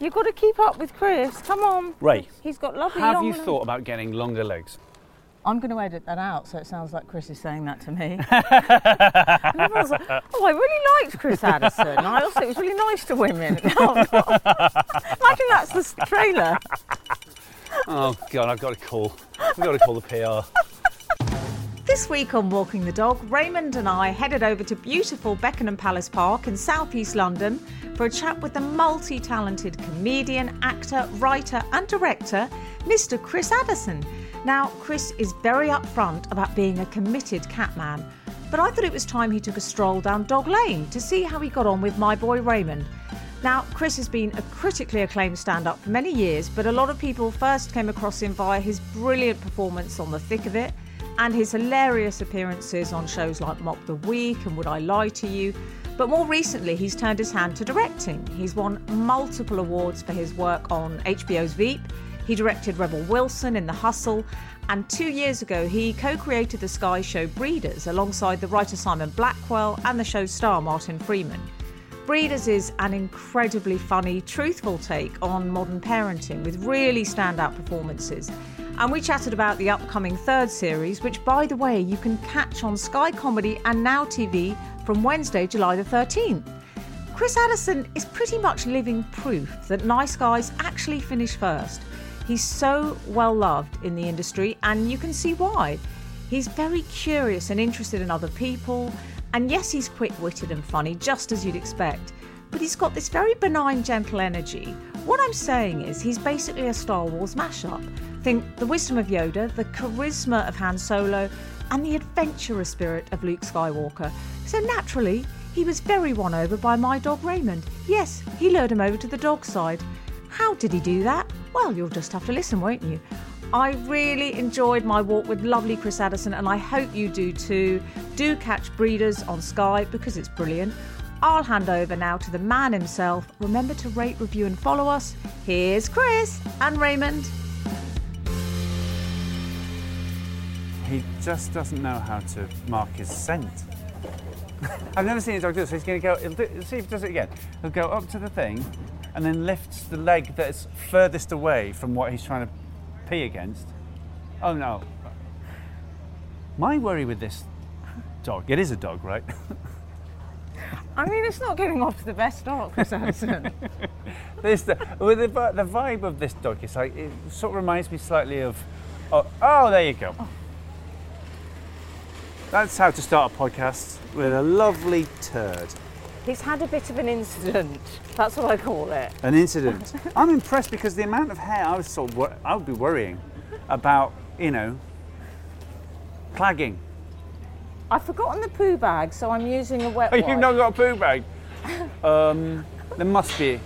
You've got to keep up with Chris. Come on. Ray, He's got lovely legs. have long you legs. thought about getting longer legs? I'm going to edit that out so it sounds like Chris is saying that to me. and everyone's like, oh, I really liked Chris Addison. I also, it was really nice to women. Imagine that's the trailer. Oh God, I've got to call. I've got to call the PR. This week on Walking the Dog, Raymond and I headed over to beautiful Beckenham Place Park in southeast London for a chat with the multi talented comedian, actor, writer, and director, Mr. Chris Addison. Now, Chris is very upfront about being a committed catman, but I thought it was time he took a stroll down Dog Lane to see how he got on with my boy Raymond. Now, Chris has been a critically acclaimed stand up for many years, but a lot of people first came across him via his brilliant performance on The Thick of It and his hilarious appearances on shows like Mock the Week and Would I Lie to You. But more recently, he's turned his hand to directing. He's won multiple awards for his work on HBO's Veep. He directed Rebel Wilson in The Hustle, and two years ago, he co created the Sky show Breeders alongside the writer Simon Blackwell and the show's star Martin Freeman. Breeders is an incredibly funny, truthful take on modern parenting with really standout performances. And we chatted about the upcoming third series, which, by the way, you can catch on Sky Comedy and Now TV from Wednesday, July the 13th. Chris Addison is pretty much living proof that nice guys actually finish first. He's so well loved in the industry, and you can see why. He's very curious and interested in other people, and yes, he's quick witted and funny, just as you'd expect, but he's got this very benign, gentle energy. What I'm saying is, he's basically a Star Wars mashup. Think the wisdom of Yoda, the charisma of Han Solo, and the adventurous spirit of Luke Skywalker. So naturally, he was very won over by my dog Raymond. Yes, he lured him over to the dog side. How did he do that? Well, you'll just have to listen, won't you? I really enjoyed my walk with lovely Chris Addison, and I hope you do too. Do catch Breeders on Sky because it's brilliant. I'll hand over now to the man himself. Remember to rate, review, and follow us. Here's Chris and Raymond. He just doesn't know how to mark his scent. I've never seen a dog do this. So he's going to go. He'll do, see if he does it again. He'll go up to the thing, and then lifts the leg that's furthest away from what he's trying to pee against. Oh no! My worry with this dog. It is a dog, right? I mean, it's not getting off to the best start, Chris Addison. this the, with the, the vibe of this dog is like it sort of reminds me slightly of. Oh, oh there you go. That's how to start a podcast with a lovely turd. He's had a bit of an incident. That's what I call it. An incident. I'm impressed because the amount of hair I was sort of wor- I would be worrying about, you know, clagging. I've forgotten the poo bag, so I'm using a wet you've not got a poo bag. Um, there must be.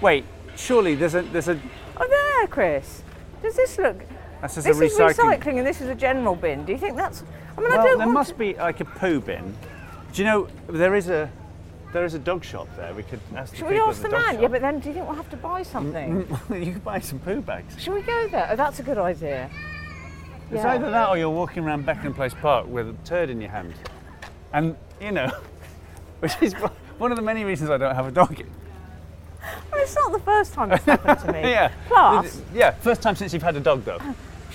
Wait, surely there's a there's a Oh, there, Chris. Does this look? that's just This a is recycling. recycling, and this is a general bin. Do you think that's? I mean, I Well, don't there must be like a poo bin. Do you know there is a there is a dog shop there? We could ask the Should we ask the the man? shop. Yeah, but then do you think we'll have to buy something? you could buy some poo bags. Should we go there? Oh, that's a good idea. It's Yeah. either that or you're walking around Beckenham Place Park with a turd in your hand. And, you know, which is one of the many reasons I don't have a dog. Well, it's not the first time it's happened to me. yeah. Plus, Yeah, first time since you've had a dog though.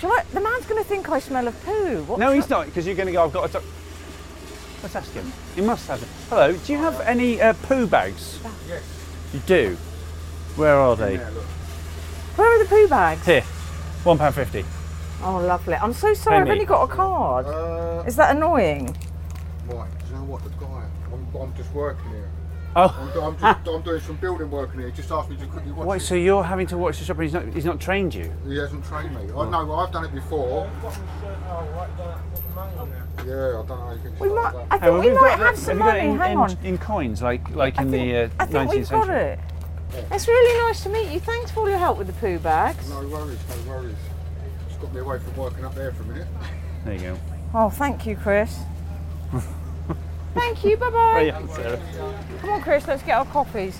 Shall I, the man's going to think I smell of poo. What No, shall- he's not, because you're going to go, I've got a dog. Let's ask him. He must have it. Hello, do you have any uh, poo bags? Yes. You do? Where are they? Yeah. Where are the poo bags? Here, £1.50. Oh, lovely. I'm so sorry. I've Penny. only got a card. Uh, Is that annoying? right, do you know what, the guy, I'm, I'm just working here. Oh, I'm, I'm, just, I'm doing some building work in here. He just asked me to quickly watch wait, it. so you're having to watch the shop and he's not, he's not trained you? He hasn't trained me. I know, I've done it before. Yeah, I don't know. He thinks We it's might. like I that. think we we've might got have the- some have you got money. it in, Hang in, on. in coins, like like I in think, the uh, I think 19th we've century? got it. It's really nice to meet you. Thanks for all your help with the poo bags. No worries, no worries. Just got me away from working up there for a minute. There you go. Oh, thank you, Chris. thank you. Bye bye. Right, yeah, Sarah. Come on, Chris. Let's get our coffees.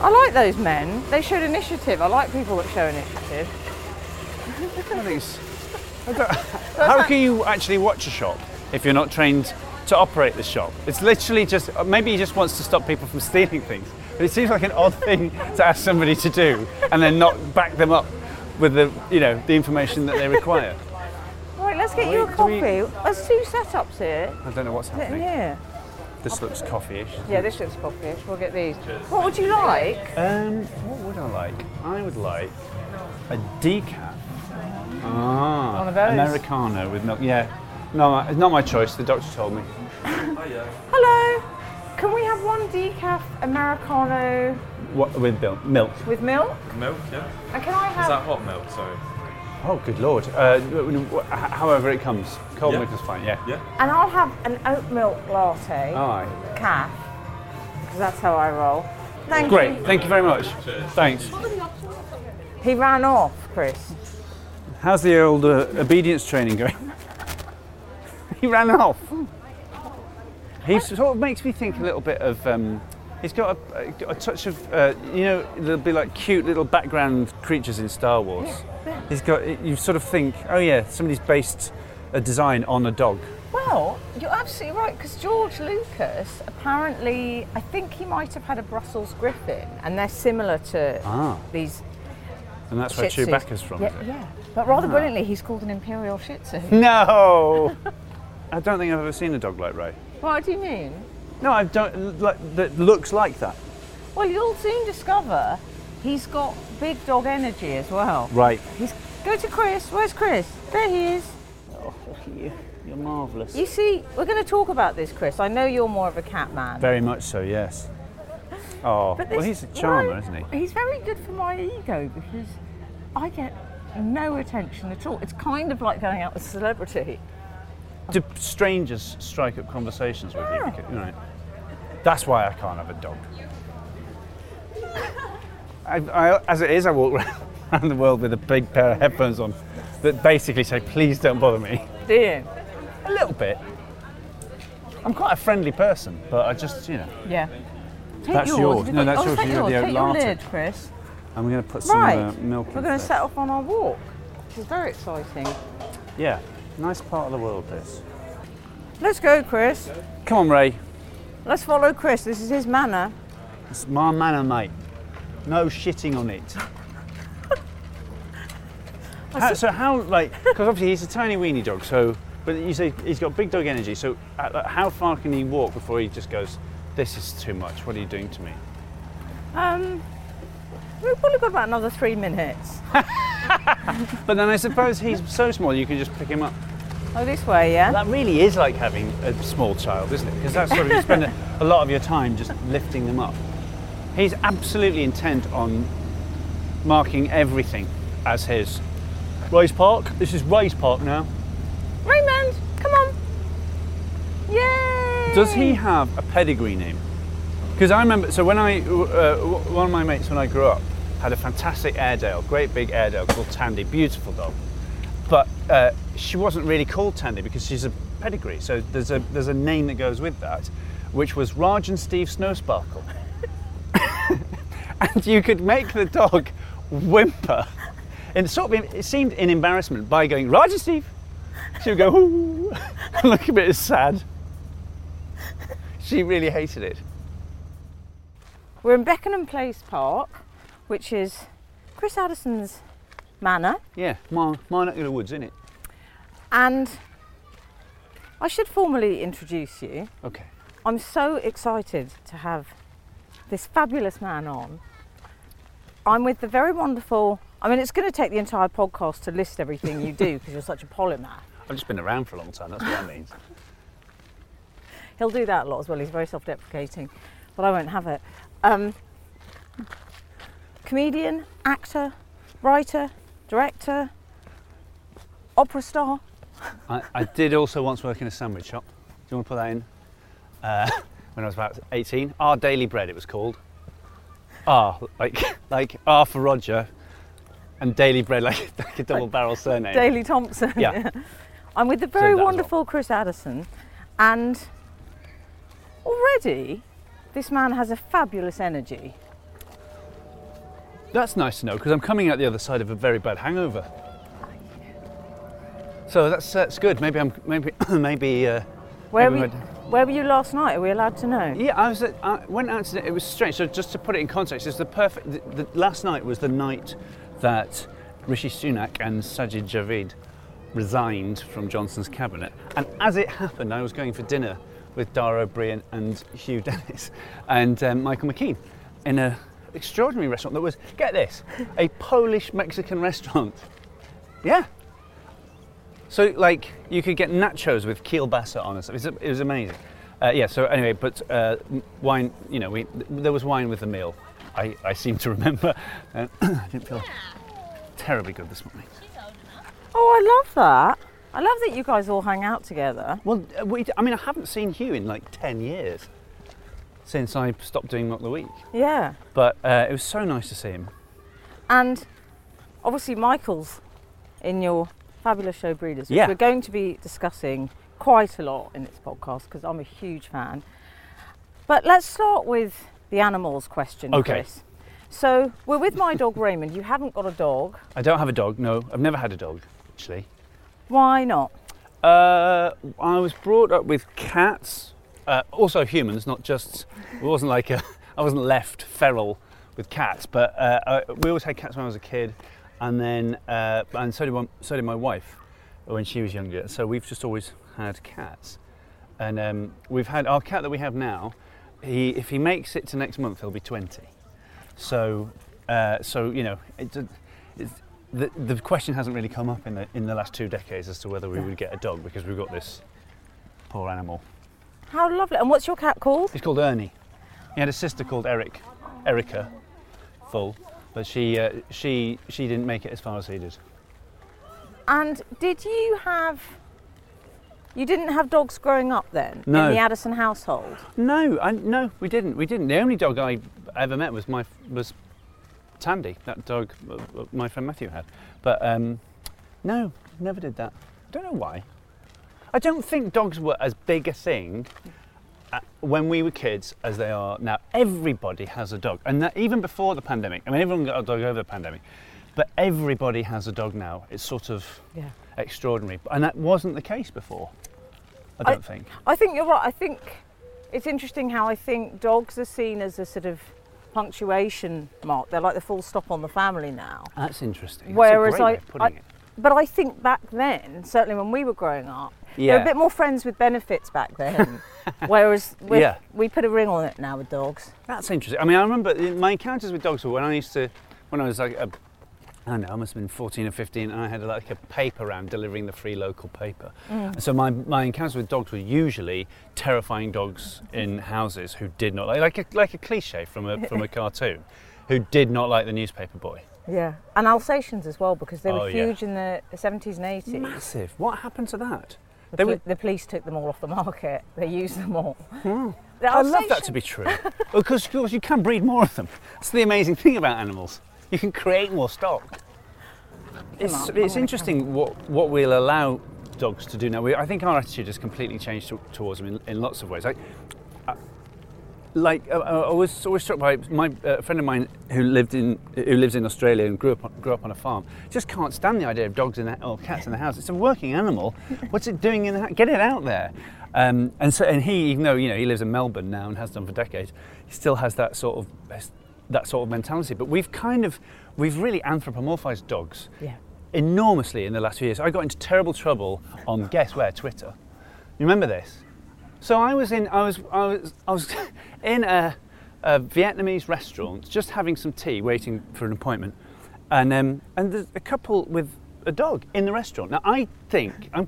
I like those men. They showed initiative. I like people that show initiative. I think it's- I don't- How can you actually watch a shop if you're not trained to operate the shop? It's literally just uh, maybe he just wants to stop people from stealing things. But it seems like an odd thing to ask somebody to do and then not back them up with the, you know, the information that they require. Right, let's get you a coffee. we- There's two setups here. I don't know what's Is it in happening. here? This looks coffee-ish. Yeah, this looks coffee. We'll get these. What would you like? Um, what would I like? I would like a decaf. Ah, One of those. Americano with milk. Yeah, no, it's not my choice. The doctor told me. Hello. Can we have one decaf Americano What with milk? Milk. with milk? Milk, yeah. And can I have Is that hot milk? Sorry. Oh, good lord. Uh, wh- wh- however it comes, cold Yeah. milk is fine. Yeah. Yeah. and I'll have an oat milk latte, Aye. calf, because that's how I roll. Thank Great. you. Thank you very much. Thanks. He ran off, Chris. How's the old uh, obedience training going? he ran off. He sort of makes me think a little bit of. Um, he's got a, a touch of, uh, you know, there'll be like cute little background creatures in Star Wars. He's got. You sort of think, oh yeah, somebody's based a design on a dog. Well, you're absolutely right, because George Lucas apparently, I think he might have had a Brussels Griffon, and they're similar to Ah. these And that's where Chewbacca's from. Yeah, yeah. But rather brilliantly, he's called an Imperial Shih Tzu. No. I don't think I've ever seen a dog like Ray. what do you mean? No, I don't. Like, that looks like that. Well, you'll soon discover he's got big dog energy as well. Right. He's go to Chris. Where's Chris? There he is. Oh, look at you. You're marvellous. You see, we're going to talk about this, Chris. I know you're more of a cat man. Very much so, yes. Oh, But well, he's a charmer, well, isn't he? He's very good for my ego because I get no attention at all. It's kind of like going out with a celebrity. Do strangers strike up conversations with you? Because- Right. That's why I can't have a dog. I, I, as it is, I walk around the world with a big pair of headphones on that basically say, please don't bother me. Do you? A little bit. I'm quite a friendly person, but I just, you know, Yeah. Take That's yours. yours. No, that's oh, yours. Take You're yours. the Take your lid, Chris. I'm going to put some Right. uh, milk We're going to set off on our walk, which is very exciting. Yeah, nice part of the world, this. Let's go, Chris. Come on, Ray. Let's follow Chris. This is his manor. It's my manor, mate. No shitting on it. How, so how, like, because obviously he's a tiny weeny dog, so, but you say he's got big dog energy, so uh, how far can he walk before he just goes, this is too much, what are you doing to me? Um, we've probably got about another three minutes. But then I suppose he's so small you can just pick him up. Oh, this way, yeah? That really is like having a small child, isn't it? Because that's sort of, you spend a, a lot of your time just lifting them up. He's absolutely intent on marking everything as his. Ray's Park, this is Ray's Park now. Raymond, come on. Yay! Does he have a pedigree name? Because I remember, so when I, uh, one of my mates when I grew up had a fantastic Airedale, great big Airedale called Tandy, beautiful dog. But uh, she wasn't really called Tandy because she's a pedigree. So there's a, there's a name that goes with that, which was Raj and Steve Snowsparkle. and you could make the dog whimper. And sort of, it seemed in embarrassment by going, Raj and Steve. She would go, ooh, and look a bit sad. She really hated it. We're in Beckenham Place Park, which is Chris Addison's manor, Yeah, my, my neck of the woods, isn't it? And I should formally introduce you. Okay. I'm so excited to have this fabulous man on. I'm with the very wonderful. I mean, it's going to take the entire podcast to list everything you do because you're such a polymath. I've just been around for a long time, that's what that means. He'll do that a lot as well. He's very self-deprecating, but I won't have it. Um, comedian, actor, writer, director, opera star. I, I did also once work in a sandwich shop. Do you want to put that in? Uh, when I was about 18. Our Daily Bread, it was called. R, like, like R for Roger, and Daily Bread, like, like a double barrel surname. Daley Thompson. Yeah. I'm with the very that as well. wonderful Chris Addison, and already this man has a fabulous energy. That's nice to know because I'm coming out the other side of a very bad hangover. So that's that's good. Maybe I'm maybe maybe uh, Where maybe we, my- Where were you last night? Are we allowed to know? Yeah, I was. At, I went out to. It was strange. So just to put it in context, it's the perfect. The, the, last night was the night that Rishi Sunak and Sajid Javid resigned from Johnson's cabinet, and as it happened, I was going for dinner with Dara Ó Briain and Hugh Dennis and um, Michael McKean in a extraordinary restaurant that was get this a Polish Mexican restaurant. Yeah. So like you could get nachos with kielbasa on it. It was, amazing. Uh, yeah. So anyway, but uh, wine. You know, we there was wine with the meal. I, I seem to remember. Uh, I didn't feel terribly good this morning. Oh, I love that. I love that you guys all hang out together. Well, uh, we, I mean, I haven't seen Hugh in like ten years since I stopped doing Mock the Week. Yeah. But uh, it was so nice to see him. And obviously, Michael's in your fabulous show Breeders, which Yeah. we're going to be discussing quite a lot in this podcast because I'm a huge fan. But let's start with the animals question, Okay. Chris. So we're with my dog Raymond. You haven't got a dog. I don't have a dog. No, I've never had a dog actually. Why not? Uh, I was brought up with cats, uh, also humans, not just. It wasn't like a, I wasn't left feral with cats, but uh, uh, we always had cats when I was a kid, and then uh, and so did my, so did my wife when she was younger. So we've just always had cats, and um, we've had our cat that we have now. He, if he makes it to next month, he'll be twenty. So, uh, so you know, it, it's, the, the question hasn't really come up in the in the last two decades as to whether we would get a dog because we've got this poor animal. How lovely. And what's your cat called? He's called Ernie. He had a sister called Eric, Erica, full, but she uh, she she didn't make it as far as he did. And did you have. You didn't have dogs growing up then? No. In the Addison household? No, I, no, we didn't. We didn't. The only dog I ever met was my was Tandy, that dog uh, my friend Matthew had. But um, no, never did that. I don't know why. I don't think dogs were as big a thing Uh, when we were kids as they are now. Everybody has a dog, and that even before the pandemic. I mean, everyone got a dog over the pandemic, but everybody has a dog now. It's sort of Yeah. extraordinary, and that wasn't the case before. I I- don't think. I think you're right. I think it's interesting how I think dogs are seen as a sort of punctuation mark. They're like the full stop on the family now. That's interesting. That's Whereas way I- of putting I- it. But I think back then, certainly when we were growing up, they were a bit more friends with benefits back then. Whereas we Yeah. we put a ring on it now with dogs. That's interesting. I mean, I remember uh, my encounters with dogs were when I used to, when I was like, a, I don't know, I must have been 14 or 15, and I had like a paper round delivering the free local paper. And so my, my encounters with dogs were usually terrifying dogs in houses who did not like, like a, like a cliche from a, from a cartoon, who did not like the newspaper boy. Yeah. And Alsatians as well because they Oh, were yeah. huge in the 70s and 80s. Massive. What happened to that? The, They poli- were- the police took them all off the market. They used them all. The I love that to be true. because of course you can breed more of them. That's the amazing thing about animals. You can create more stock. It's, it's interesting what, what we'll allow dogs to do now. We, I think our attitude has completely changed to, towards them in, in lots of ways. Uh, like uh, I was always struck by my uh, friend of mine who lived in who lives in Australia and grew up on, grew up on a farm. Just can't stand the idea of dogs in the, or cats in the house. It's a working animal. What's it doing in the house? Get it out there. Um, and so, and he, even though you know he lives in Melbourne now and has done for decades, he still has that sort of that sort of mentality. But we've kind of we've really anthropomorphized dogs Yeah. enormously in the last few years. I got into terrible trouble on guess where Twitter. You remember this? So I was in I was I was I was in a, a Vietnamese restaurant, just having some tea, waiting for an appointment, and um, and there's a couple with a dog in the restaurant. Now I think I'm.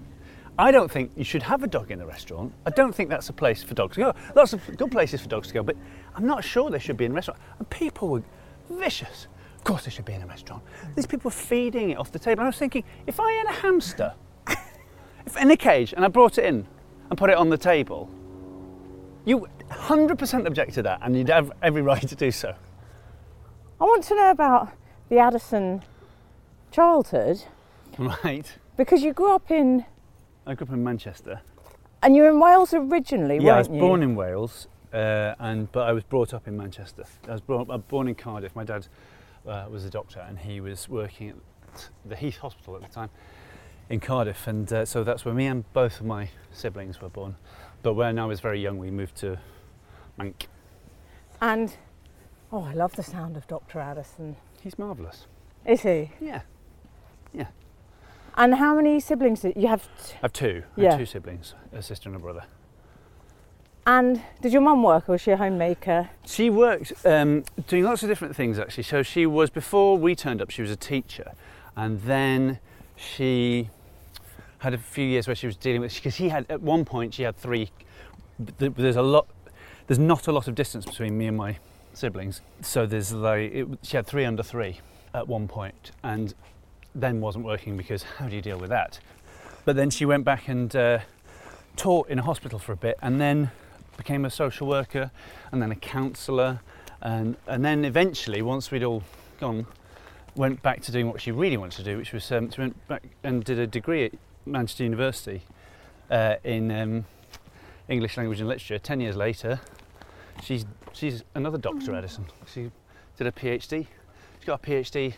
I don't think you should have a dog in the restaurant. I don't think that's a place for dogs to go. Lots of good places for dogs to go, but I'm not sure they should be in a restaurant. And people were vicious. Of course, they should be in a restaurant. These people were feeding it off the table. And I was thinking, if I had a hamster if in a cage and I brought it in and put it on the table, you 100% object to that, and you'd have every right to do so. I want to know about the Addison childhood Right? because you grew up in I grew up in Manchester. and you're in Wales originally, yeah, I was you? born in Wales, uh, and but I was brought up in Manchester. I was was born in Cardiff. My dad uh, was a doctor, and he was working at the Heath Hospital at the time in Cardiff, and uh, so that's where me and both of my siblings were born. But when I was very young, we moved to Mank. And oh, I love the sound of Dr. Addison. He's marvellous. Is he? Yeah. Yeah. And how many siblings did you have? T- I have two. I Yeah. have two siblings, a sister and a brother. and did your mum work or was she a homemaker? She worked um, doing lots of different things actually. So she was before we turned up. She was a teacher, and then she had a few years where she was dealing with because she had at one point she had three. There's a lot. There's not a lot of distance between me and my siblings. So there's like it, she had three under three at one point, and then wasn't working because how do you deal with that? But then she went back and uh, taught in a hospital for a bit, and then became a social worker, and then a counsellor, and and then eventually, once we'd all gone, went back to doing what she really wanted to do, which was um, went back and did a degree Manchester University uh, in um, English language and literature. Ten years later, she's she's another Dr. Addison. She did a PhD. She got a PhD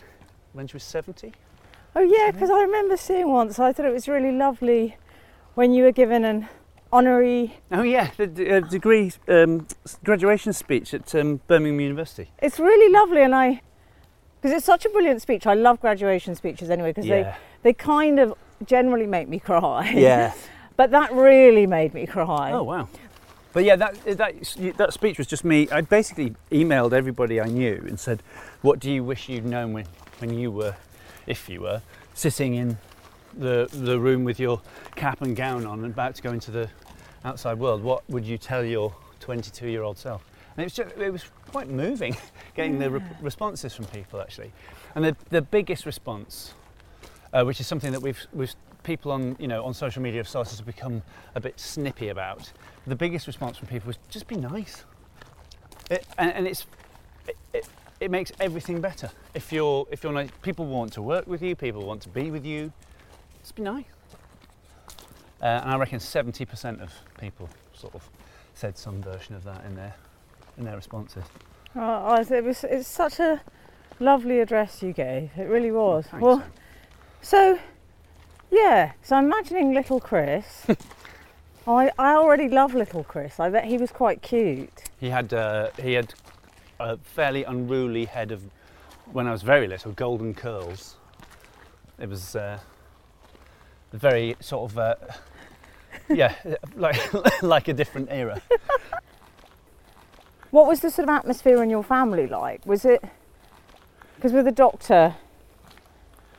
when she was seventy. Oh yeah, because I remember seeing once. I thought it was really lovely when you were given an honorary. Oh yeah, the d- uh, degree um, graduation speech at um, Birmingham University. It's really lovely, and I because it's such a brilliant speech. I love graduation speeches anyway because they they kind of generally make me cry. yeah. but that really made me cry. Oh wow! But yeah, that that that speech was just me. I basically emailed everybody I knew and said, "What do you wish you'd known when when you were, if you were, sitting in the the room with your cap and gown on and about to go into the outside world? What would you tell your 22 year old self?" And it was just, it was quite moving getting the re- responses from people actually. And the the biggest response, uh, which is something that we've we've people on you know on social media have started to become a bit snippy about. The biggest response from people was just be nice, it, and, and it's it, it, it makes everything better. If you're if you're nice, people want to work with you, people want to be with you. Just be nice. Uh, and I reckon 70% of people sort of said some version of that in their in their responses. Oh, it was it's such a lovely address you gave. It really was. Thanks, well, Sam. So yeah, so I'm imagining little Chris. I I already love little Chris. I bet he was quite cute. He had uh, he had a fairly unruly head of when I was very little, golden curls. It was uh, very sort of uh, yeah, like like a different era. What was the sort of atmosphere in your family like? Was it because with the doctor?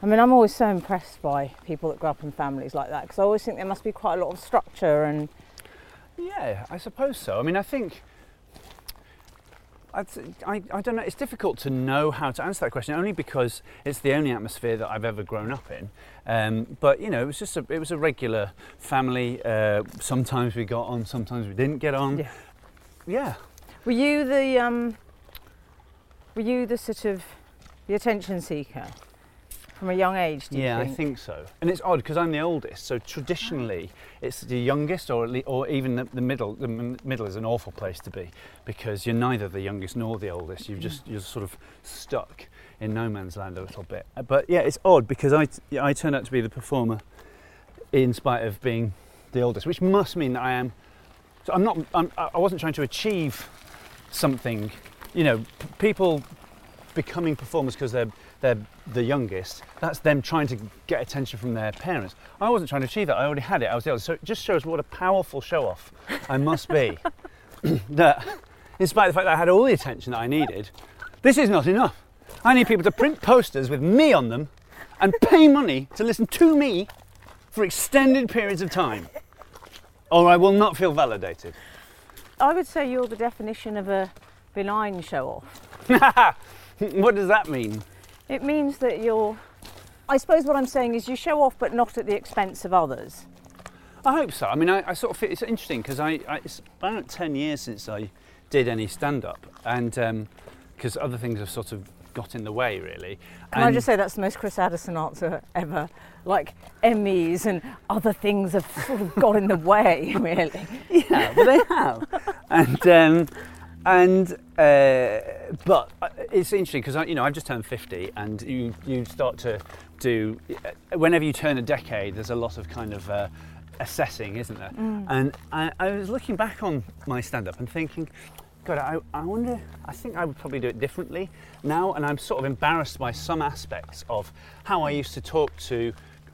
I mean, I'm always so impressed by people that grow up in families like that because I always think there must be quite a lot of structure and Yeah, I suppose so. I mean, I think. I, I don't know, it's difficult to know how to answer that question only because it's the only atmosphere that I've ever grown up in. Um, but, you know, it was just a, it was a regular family. Uh, sometimes we got on, sometimes we didn't get on. Yeah. Yeah. Were you the um, were you the sort of the attention seeker from a young age? Do you Yeah, think? I think so. And it's odd because I'm the oldest, so traditionally it's the youngest, or at le- or even the, the middle. The m- middle is an awful place to be because you're neither the youngest nor the oldest. You've just you're sort of stuck in no man's land a little bit. Uh, But yeah, it's odd because I t- I turned out to be the performer in spite of being the oldest, which must mean that I am. So I'm not. I'm, I I wasn't trying to achieve something. You know, p- people becoming performers because they're they're the youngest. That's them trying to get attention from their parents. I wasn't trying to achieve that. I already had it. I was the oldest. So it just shows what a powerful show off I must be. that, in spite of the fact that I had all the attention that I needed, this is not enough. I need people to print posters with me on them and pay money to listen to me for extended periods of time, or I will not feel validated. I would say you're the definition of a benign show off. what does that mean? It means that you're. I suppose what I'm saying is you show off, but not at the expense of others. I hope so. I mean, I, I sort of feel it's interesting because I, I it's about ten years since I did any stand up, and because other things have sort of got in the way, really. Can I And- just say that's the most Chris Addison answer ever? Like Emmys and other things have sort of got in the way, really. yeah, but they have. and um, and uh, but uh, it's interesting because you know I've just turned fifty, and you you start to do uh, whenever you turn a decade, there's a lot of kind of. Uh, assessing, isn't there? And I, I was looking back on my stand up and thinking, God, I, I wonder, I think I would probably do it differently now. And I'm sort of embarrassed by some aspects of how I used to talk to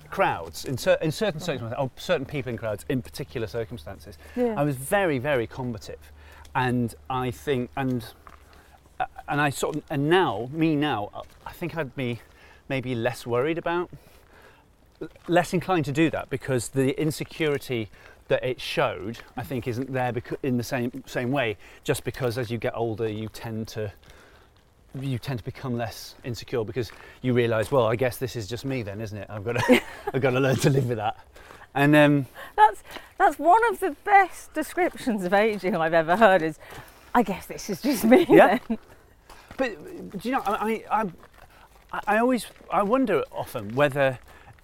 crowds in, cer- in certain circumstances, or certain people in crowds in particular circumstances. Yeah. I was very, very combative. And I think, and uh, and I sort of, and now, me now, uh, I think I'd be maybe less worried about, less inclined to do that because the insecurity that it showed, I think, isn't there in the same same way. Just because as you get older, you tend to you tend to become less insecure because you realise, well, I guess this is just me then, isn't it? I've got to I've got to learn to live with that. And um, That's that's one of the best descriptions of aging I've ever heard. Is I guess this is just me. Yeah. then. But do you know, I, I, I, I always, I wonder often whether,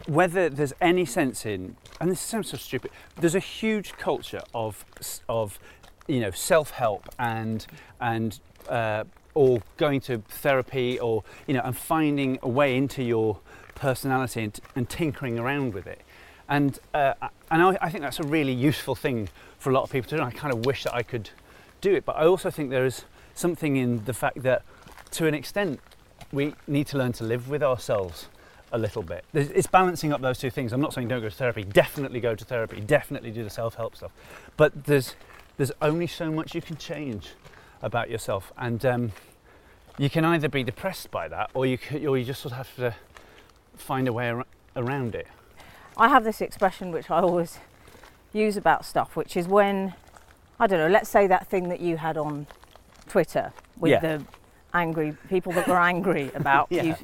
whether there's any sense in, and this sounds so stupid. There's a huge culture of, of, you know, self-help and and uh, or going to therapy or you know and finding a way into your personality and, and tinkering around with it. And uh, and I, I think that's a really useful thing for a lot of people to do. I kind of wish that I could do it, but I also think there is something in the fact that, to an extent, we need to learn to live with ourselves a little bit. It's balancing up those two things. I'm not saying don't go to therapy. Definitely go to therapy. Definitely do the self-help stuff. But there's there's only so much you can change about yourself, and um, you can either be depressed by that, or you or you just sort of have to find a way ar- around it. I have this expression which I always use about stuff, which is when I don't know. Let's say that thing that you had on Twitter with Yeah. the angry people that were angry about Yeah. you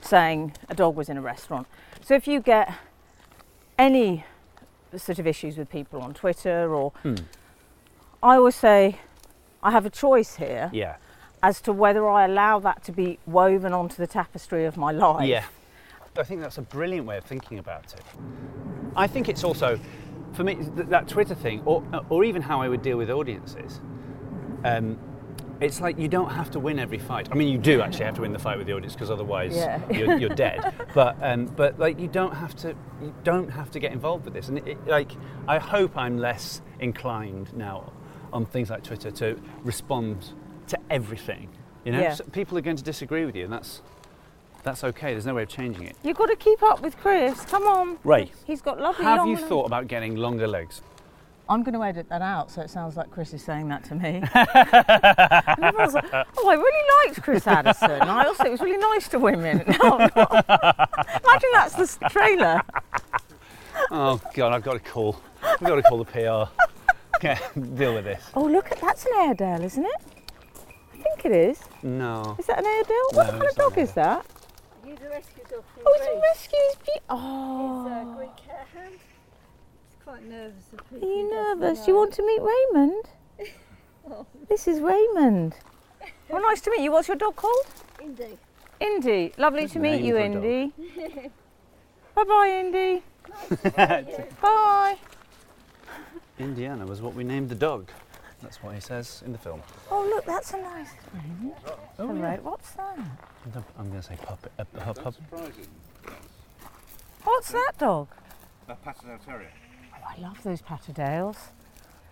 saying a dog was in a restaurant. So if you get any sort of issues with people on Twitter, or Hmm. I always say I have a choice here Yeah. as to whether I allow that to be woven onto the tapestry of my life. Yeah. I think that's a brilliant way of thinking about it. I think it's also, for me, th- that Twitter thing, or, or even how I would deal with audiences, um, it's like you don't have to win every fight. I mean, you do actually have to win the fight with the audience because otherwise Yeah. you're, you're dead. But um, but like you don't have to you don't have to get involved with this. And it, it, like I hope I'm less inclined now on things like Twitter to respond to everything. You know, Yeah. So people are going to disagree with you, and that's that's okay. There's no way of changing it. You've got to keep up with Chris. Come on. Ray, He's got lovely legs. have long you legs. thought about getting longer legs? I'm going to edit that out so it sounds like Chris is saying that to me. like, oh, I really liked Chris Addison. And I also, it was really nice to women. Imagine that's the trailer. Oh God, I've got to call. I've got to call the PR. Okay, deal with this. Oh, look, at that's an Airedale, isn't it? I think it is. No. Is that an Airedale? What No, kind of dog is that? He's a rescue dog from Oh, it's a Greece. rescue. It's be- He's a oh. Greek Harehound. He's quite nervous of Are you nervous? Do you want to meet Raymond? This is Raymond. Well, nice to meet you. What's your dog called? Indy. Indy. Lovely Good to meet you, for a dog. Indy. bye bye, Indy. Bye. Indiana was what we named the dog. That's what he says in the film. Oh, look, that's a nice thing. Oh, All right, what's that? I'm going to say puppet. Uh, pu- pup- Surprising. What's that dog? A Patterdale Terrier. Oh, I love those Patterdales.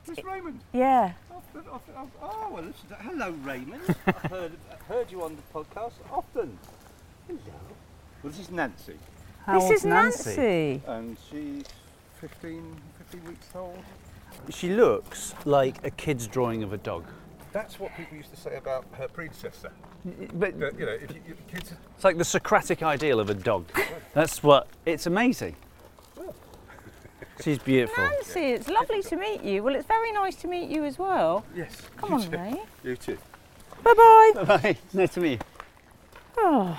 Miss Raymond. Yeah. Oh, well, listen. to- Hello, Raymond. I've heard, heard you on the podcast often. Hello. Well, this is Nancy, How this old's is Nancy. and she's 15, 15 weeks old. She looks like a kid's drawing of a dog. That's what people used to say about her predecessor. But That, you know, if you, you, kids. it's like the Socratic ideal of a dog. That's what. It's amazing. She's beautiful. Nancy, it's lovely to meet you. Well, it's very nice to meet you as well. Yes. Come on, too. Ray. You too. Bye bye. Bye. Bye. Nice to meet you. Oh.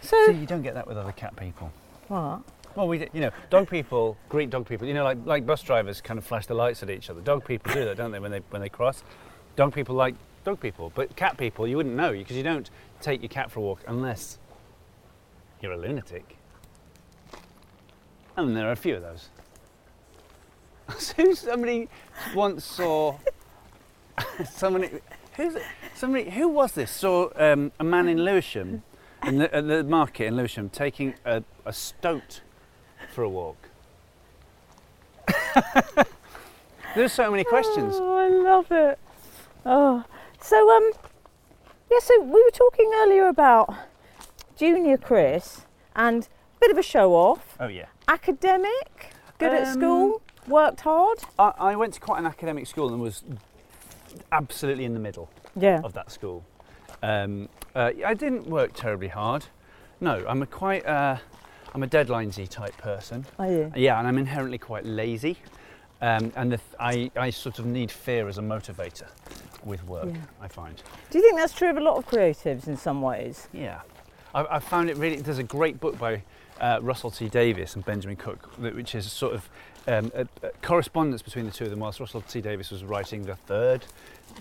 See, So, you don't get that with other cat people. what? Well, we, you know, dog people greet dog people. You know, like like bus drivers kind of flash the lights at each other. Dog people do that, don't they? When they when they cross, dog people like dog people, but cat people you wouldn't know because you don't take your cat for a walk unless you're a lunatic. And there are a few of those. so somebody once saw somebody who's somebody who was this saw um, a man in Lewisham in the, at the market in Lewisham taking a, a stoat for a walk. There's so many questions. Oh, I love it. Oh, so um, yeah. So we were talking earlier about Junior Chris and a bit of a show off, Oh yeah. academic, good at Um, school, worked hard. I, I went to quite an academic school and was absolutely in the middle Yeah. of that school. Um, uh, I didn't work terribly hard. No, I'm a quite uh, I'm a deadlinesy type person. Are you? Yeah, and I'm inherently quite lazy. Um, and the th- I, I sort of need fear as a motivator with work, Yeah. I find. Do you think that's true of a lot of creatives in some ways? Yeah. I, I found it really, there's a great book by uh, Russell T Davies and Benjamin Cook, which is sort of um, a, a correspondence between the two of them whilst Russell T Davies was writing the third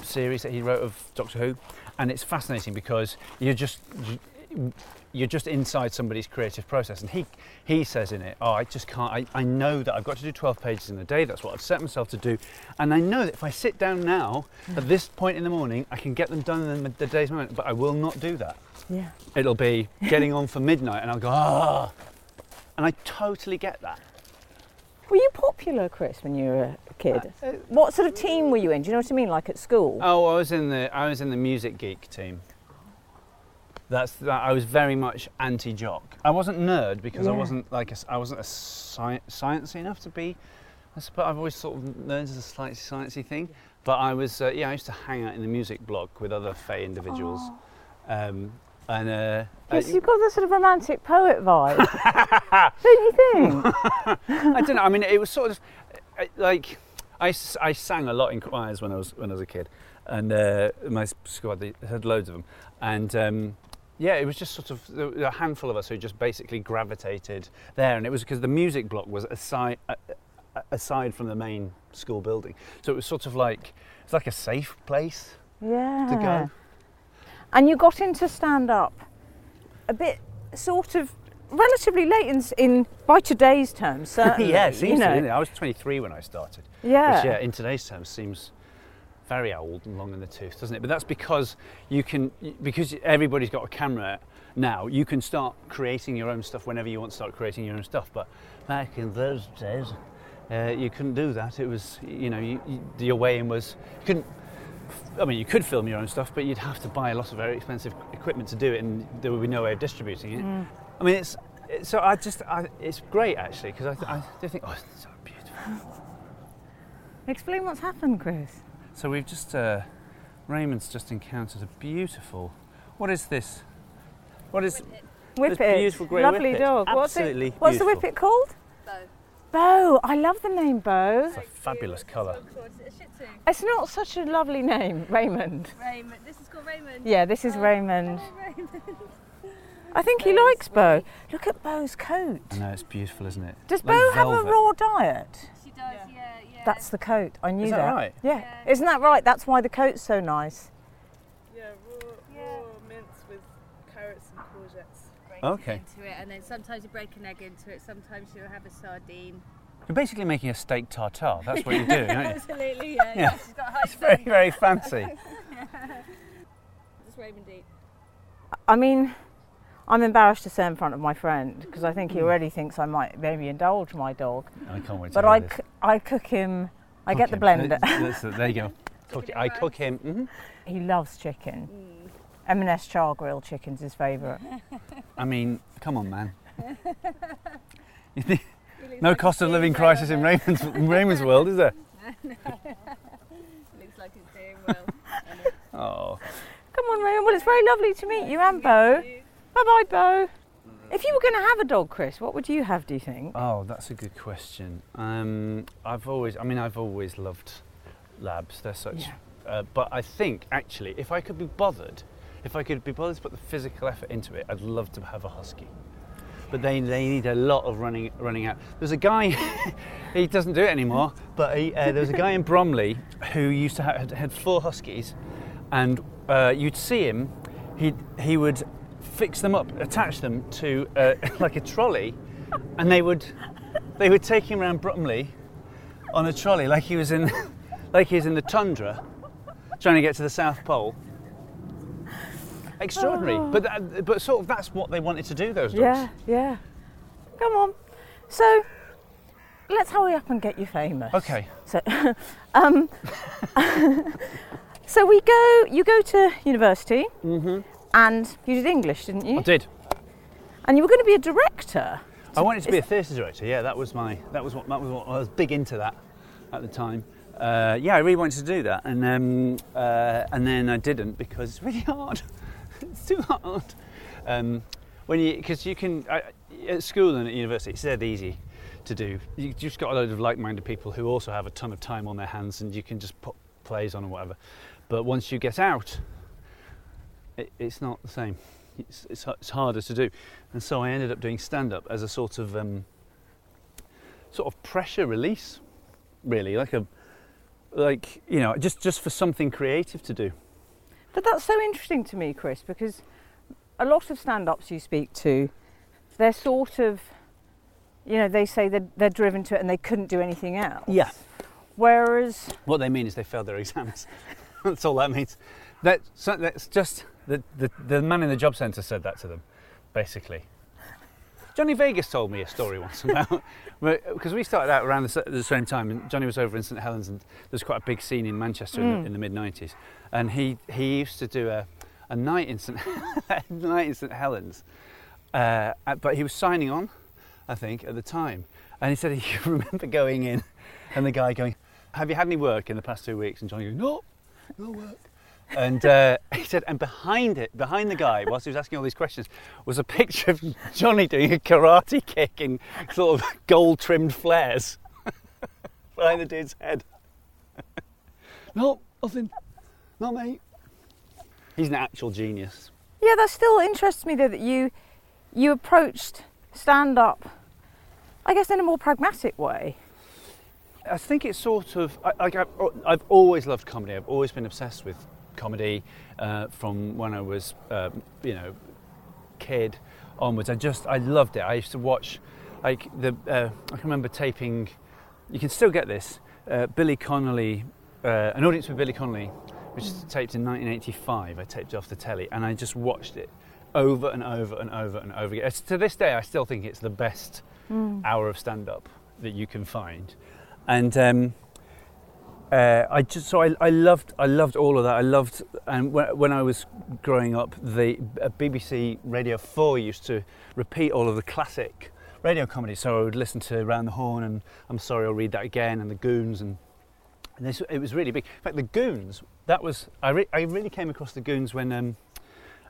series that he wrote of Doctor Who. And it's fascinating because you're just, you- you're just inside somebody's creative process. And he, he says in it, oh, I just can't, I, I know that I've got to do 12 pages in a day, that's what I've set myself to do. And I know that if I sit down now, at this point in the morning, I can get them done in the, the day's moment, but I will not do that Yeah. it'll be getting on for midnight and I'll go, ah. And I totally get that. Were you popular, Chris, when you were a kid? what sort of team were you in? Do you know what I mean? Like at school? Oh, I was in the I was in the music geek team. That's that. I was very much anti-jock. I wasn't nerd because I wasn't like a I wasn't a sci- sciencey enough to be. I suppose I've always sort of nerds as a slightly sciencey thing. But I was uh, yeah. I used to hang out in the music block with other Fey individuals. Um, and uh, Yes, uh, you've got the sort of romantic poet vibe, don't you think? I don't know. I mean, it was sort of like I sang a lot in choirs when I was when I was a kid, and uh, my squad they had loads of them, and um, yeah, it was just sort of a handful of us who just basically gravitated there, and it was because the music block was aside uh, uh, aside from the main school building, so it was sort of like it's like a safe place yeah. to go. And you got into stand up a bit sort of relatively late in, in by today's terms, certainly. yeah, it you seems to, know. it? I was 23 when I started. Yeah. Which, yeah, in today's terms seems very old and long in the tooth, doesn't it? But that's because you can, because everybody's got a camera now, you can start creating your own stuff whenever you want to start creating your own stuff. But back in those days, uh, you couldn't do that. It was, you know, you, you, your way in was, you couldn't, I mean, you could film your own stuff, but you'd have to buy a lot of very expensive equipment to do it, and there would be no way of distributing it. Mm. I mean, it's, it's so I just, I, it's great actually, because I, th- I do think, oh, it's so beautiful. Explain what's happened, Chris. So we've just, uh, Raymond's just encountered a beautiful. What is this? What is? Whippet. beautiful grey Lovely whippet. dog. What's Absolutely it? What's the whippet called? Bo. Bo. I love the name Bo. It's a fabulous colour. It's a It's not such a lovely name, Raymond. Raymond. This is called Raymond. Yeah, this is Oh, Raymond. oh, Raymond. I think he Very likes Bo. Look at Bo's coat. I know it's beautiful, isn't it? Does Like Bo have a raw diet? She does, yeah, yeah. That's the coat. I knew Is that right? Yeah. Yeah. Isn't that right? That's why the coat's so nice. Yeah, raw, Yeah. raw mince with carrots and courgettes. break Okay. into it, and then sometimes you break an egg into it. Sometimes you'll have a sardine. You're basically making a steak tartare. That's what you're doing, aren't you? Absolutely, yeah. Yeah. She's got high It's very, very fancy. Does Raymond eat? I mean, I'm embarrassed to say in front of my friend because I Hmm. think he already thinks I might maybe indulge my dog. I can't wait to But hear I, this. c- I cook him. I get the blender. That's- that's- there you go. Cook it. I cook him. hmm he loves chicken. Mm. M&S char grilled chicken's his favourite. I mean, come on, man. You think- He looks no cost of living crisis in Raymond's, in Raymond's world, is there? he? Looks like he's doing well. Oh, Come on, Raymond. Well, it's very lovely to meet you and Bo. Bye bye, Bo. If you were going to have a dog, Chris, what would you have, do you think? oh, that's a good question. Um, I've always, I mean, I've always loved labs. They're such, Yeah. uh, but I think actually, if I could be bothered, if I could be bothered to put the physical effort into it, I'd love to have a husky. But they, they need a lot of running running out. There's a guy, he doesn't do it anymore, but he, uh, there was a guy in Bromley who used to have had, had four huskies, and uh, you'd see him, he he would fix them up, attach them to uh, like a trolley, and they would they would take him around Bromley on a trolley like he was in like he was in the tundra, trying to get to the South Pole. Extraordinary, but that, but sort of that's what they wanted to do. Those dogs. Yeah, yeah. Come on. So, let's hurry up and get you famous. Okay. So, um, so we go. You go to university, and you did English, didn't you? I did. And you were going to be a director. I wanted to be a theatre director. Yeah, that was my that was what that was what I was big into that at the time. Uh, yeah, I really wanted to do that, and um, uh, and then I didn't because it's really hard. it's too hard. Um, when you because you can I, at school and at university, it's dead easy to do. You just got a load of like-minded people who also have a ton of time on their hands, and you can just put plays on or whatever. But once you get out, it, it's not the same. It's, it's, it's harder to do, and so I ended up doing stand-up as a sort of um, sort of pressure release, really, like a like you know just just for something creative to do. But that's so interesting to me, Chris, because a lot of stand-ups you speak to, they're sort of, you know, they say that they're driven to it and they couldn't do anything else. Yeah. Whereas, What they mean is they failed their exams. that's all that means. That, so that's just the, the the man in the job centre said that to them, basically. Johnny Vegas told me a story once about because we started out around the, the same time, and Johnny was over in St Helens, and there's quite a big scene in Manchester in, the, in the mid '90s, and he he used to do a, a night in St night in St Helens, uh, uh, but he was signing on, I think, at the time, and he said he remember going in, and the guy going, "Have you had any work in the past two weeks?" And Johnny going, "No, no work." And uh, he said, and behind it, behind the guy, whilst he was asking all these questions, was a picture of Johnny doing a karate kick in sort of gold trimmed flares behind the dude's head. no, nothing. Not me. He's an actual genius. yeah, that still interests me though that you you approached stand-up, I guess, in a more pragmatic way. I think it's sort of I, I've always loved comedy. I've always been obsessed with comedy uh, from when I was, uh, you know, kid onwards. I just I loved it. I used to watch like the uh, I can remember taping. You can still get this uh, Billy Connolly, uh, an audience with Billy Connolly, which is taped in 1985. I taped it off the telly, and I just watched it over and over and over and over again. It's- to this day, I still think it's the best hour of stand-up that you can find, and. Um, uh, I just so I, I loved I loved all of that. I loved and when, when I was growing up, the uh, BBC Radio Four used to repeat all of the classic radio comedy. So I would listen to Round the Horne and I'm Sorry I'll Read That Again and the Goons and, and this, it was really big. In fact, the Goons that was I, re- I really came across the Goons when um,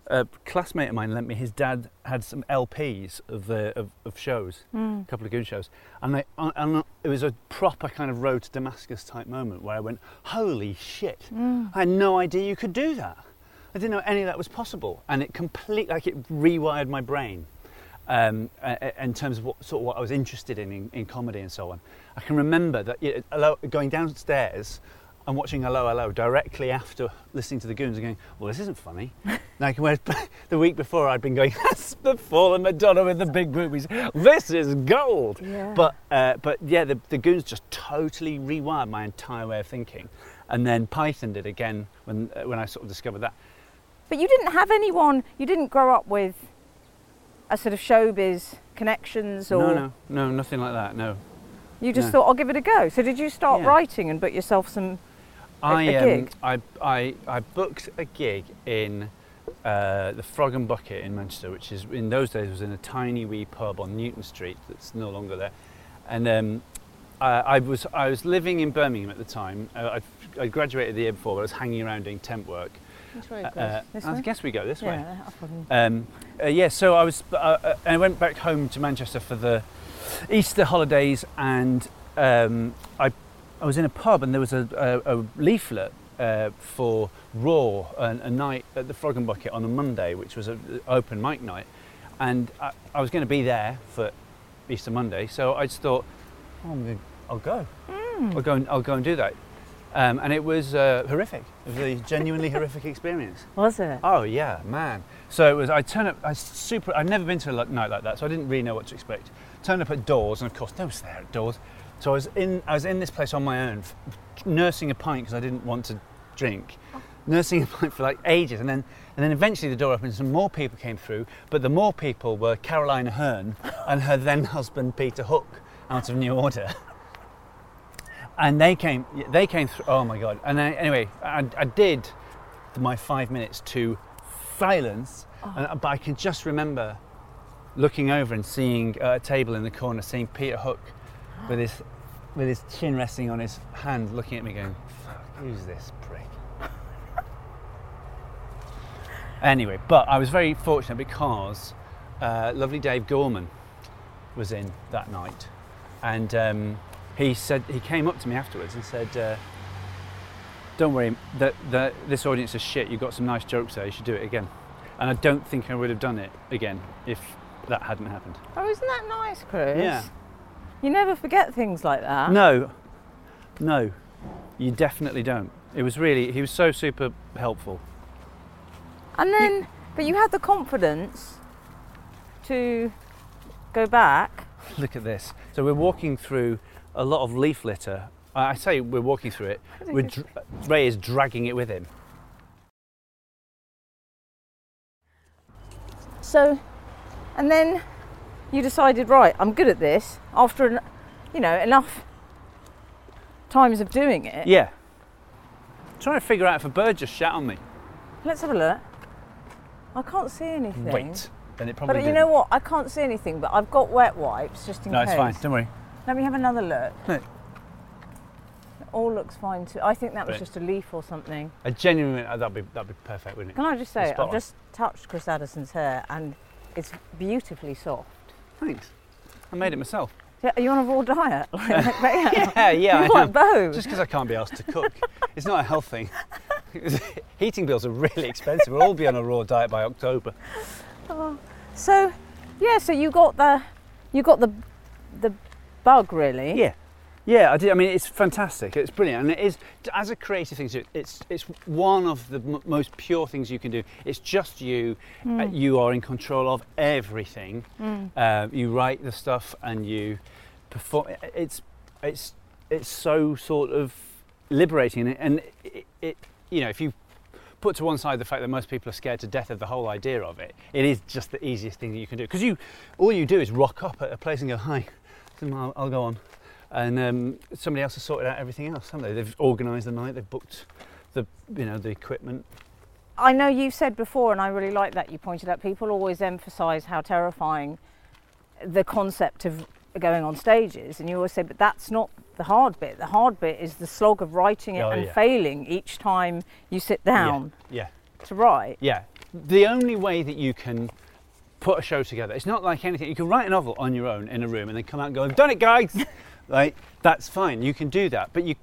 a classmate of mine lent me his dad had some LPs of the of, of shows, a couple of Goon shows, and they and- it was a proper kind of road to Damascus type moment where I went, holy shit! I had no idea you could do that. I didn't know any of that was possible, and it complete like it rewired my brain. Um, uh, uh, in terms of what sort of what I was interested in, in in comedy and so on, I can remember that you know, going downstairs and watching Hello Hello directly after listening to the Goons and going, well, this isn't funny. like whereas the week before I'd been going, that's the fallen Madonna with the big boobies. This is gold. Yeah. But uh, but yeah, the, the Goons just totally rewired my entire way of thinking. And then Python did again when uh, when I sort of discovered that. But you didn't have anyone. You didn't grow up with a sort of showbiz connections, or No, no, no, nothing like that. No. you just no. thought, I'll give it a go. So did you start Yeah. writing and book yourself some? I, um. I, I, I booked a gig in uh, the Frog and Bucket in Manchester, which is in those days was in a tiny wee pub on Newton Street that's no longer there. And um, I, I was I was living in Birmingham at the time. Uh, I, I graduated the year before, but I was hanging around doing temp work. Which way Uh, I way? guess we go this way. Yeah, on- Um, uh, yeah, so I was, uh, uh, and I went back home to Manchester for the Easter holidays, and um, I, I was in a pub, and there was a, a, a leaflet uh, for Raw, a, a night at the Frog and Bucket on a Monday, which was an open mic night, and I, I was going to be there for Easter Monday, so I just thought, oh, I'm gonna, I'll go, I'll go, and, I'll go and do that. Um, and it was uh, horrific. It was a genuinely horrific experience. Was it? Oh yeah, man. So it was. I turn up. I super. I'd never been to a night like that, so I didn't really know what to expect. Turned up at doors, and of course, no one's there at doors. So I was in. I was in this place on my own, nursing a pint because I didn't want to drink. Nursing a pint for like ages, and then and then eventually the door opened, and some more people came through. But the more people were Caroline Aherne and her then husband Peter Hook out of New Order. and they came. They came through. Oh my god! And I, anyway, I, I did my five minutes to silence, and, but I can just remember looking over and seeing uh, a table in the corner, seeing Peter Hook with his with his chin resting on his hand, looking at me, going, "Fuck, "Who's this prick?" anyway, but I was very fortunate because uh, lovely Dave Gorman was in that night, and um, he said he came up to me afterwards and said. Uh, don't worry, that that this audience is shit. You've got some nice jokes there. You should do it again. And I don't think I would have done it again if that hadn't happened. Oh, isn't that nice, Chris? Yeah. You never forget things like that. No, no, you definitely don't. It was really, he was so super helpful. And then, but you had the confidence to go back. Look at this. So we're walking through a lot of leaf litter. I I say we're walking through it. We're dr- Ray is dragging it with him. So, and then you decided, right, I'm good at this. After, an, you know, enough times of doing it. Yeah. Trying to figure out if a bird just shat on me. Let's have a look. I can't see anything. Wait. Then it probably But you didn't. know what? I can't see anything, but I've got wet wipes just in No, case. it's fine. Don't worry. Let me have another look. No. It all looks fine too. I think that was Right. just a leaf or something. A genuine. uh, that'd be that'd be perfect, wouldn't it? Can I just say, I've on. just touched Chris Addison's hair and it's beautifully soft. Thanks. I made it myself. Yeah, Are you on a raw diet? Like, yeah. Yeah, yeah. You're I like am. Bo. Just because I can't be asked to cook. it's not a health thing. Heating bills are really expensive. We'll all be on a raw diet by October. Oh, So, yeah. So you got the, you got the, the bug really. Yeah. Yeah, I did. I mean, it's fantastic. It's brilliant, and it is as a creative thing. It's it's one of the m- most pure things you can do. It's just you. Uh, you are in control of everything. Uh, you write the stuff and you perform. It's it's it's so sort of liberating, and- and it, it you know if you put to one side the fact that most people are scared to death of the whole idea of it, it is just the easiest thing that you can do because you all you do is rock up at a place and go hi, I'll, I'll go on, and um, somebody else has sorted out everything else, haven't they? They've organised the night, they've booked the you know the equipment. I know you've said before, and I really like that you pointed out. People always emphasise how terrifying the concept of going on stages, and you always say, but that's not the hard bit. The hard bit is the slog of writing it Oh, and yeah. failing each time you sit down Yeah, to write. yeah. The only way that you can put a show together, it's not like anything. You can write a novel on your own in a room and then come out and go, "I've done it, guys." like that's fine. You can do that, but you.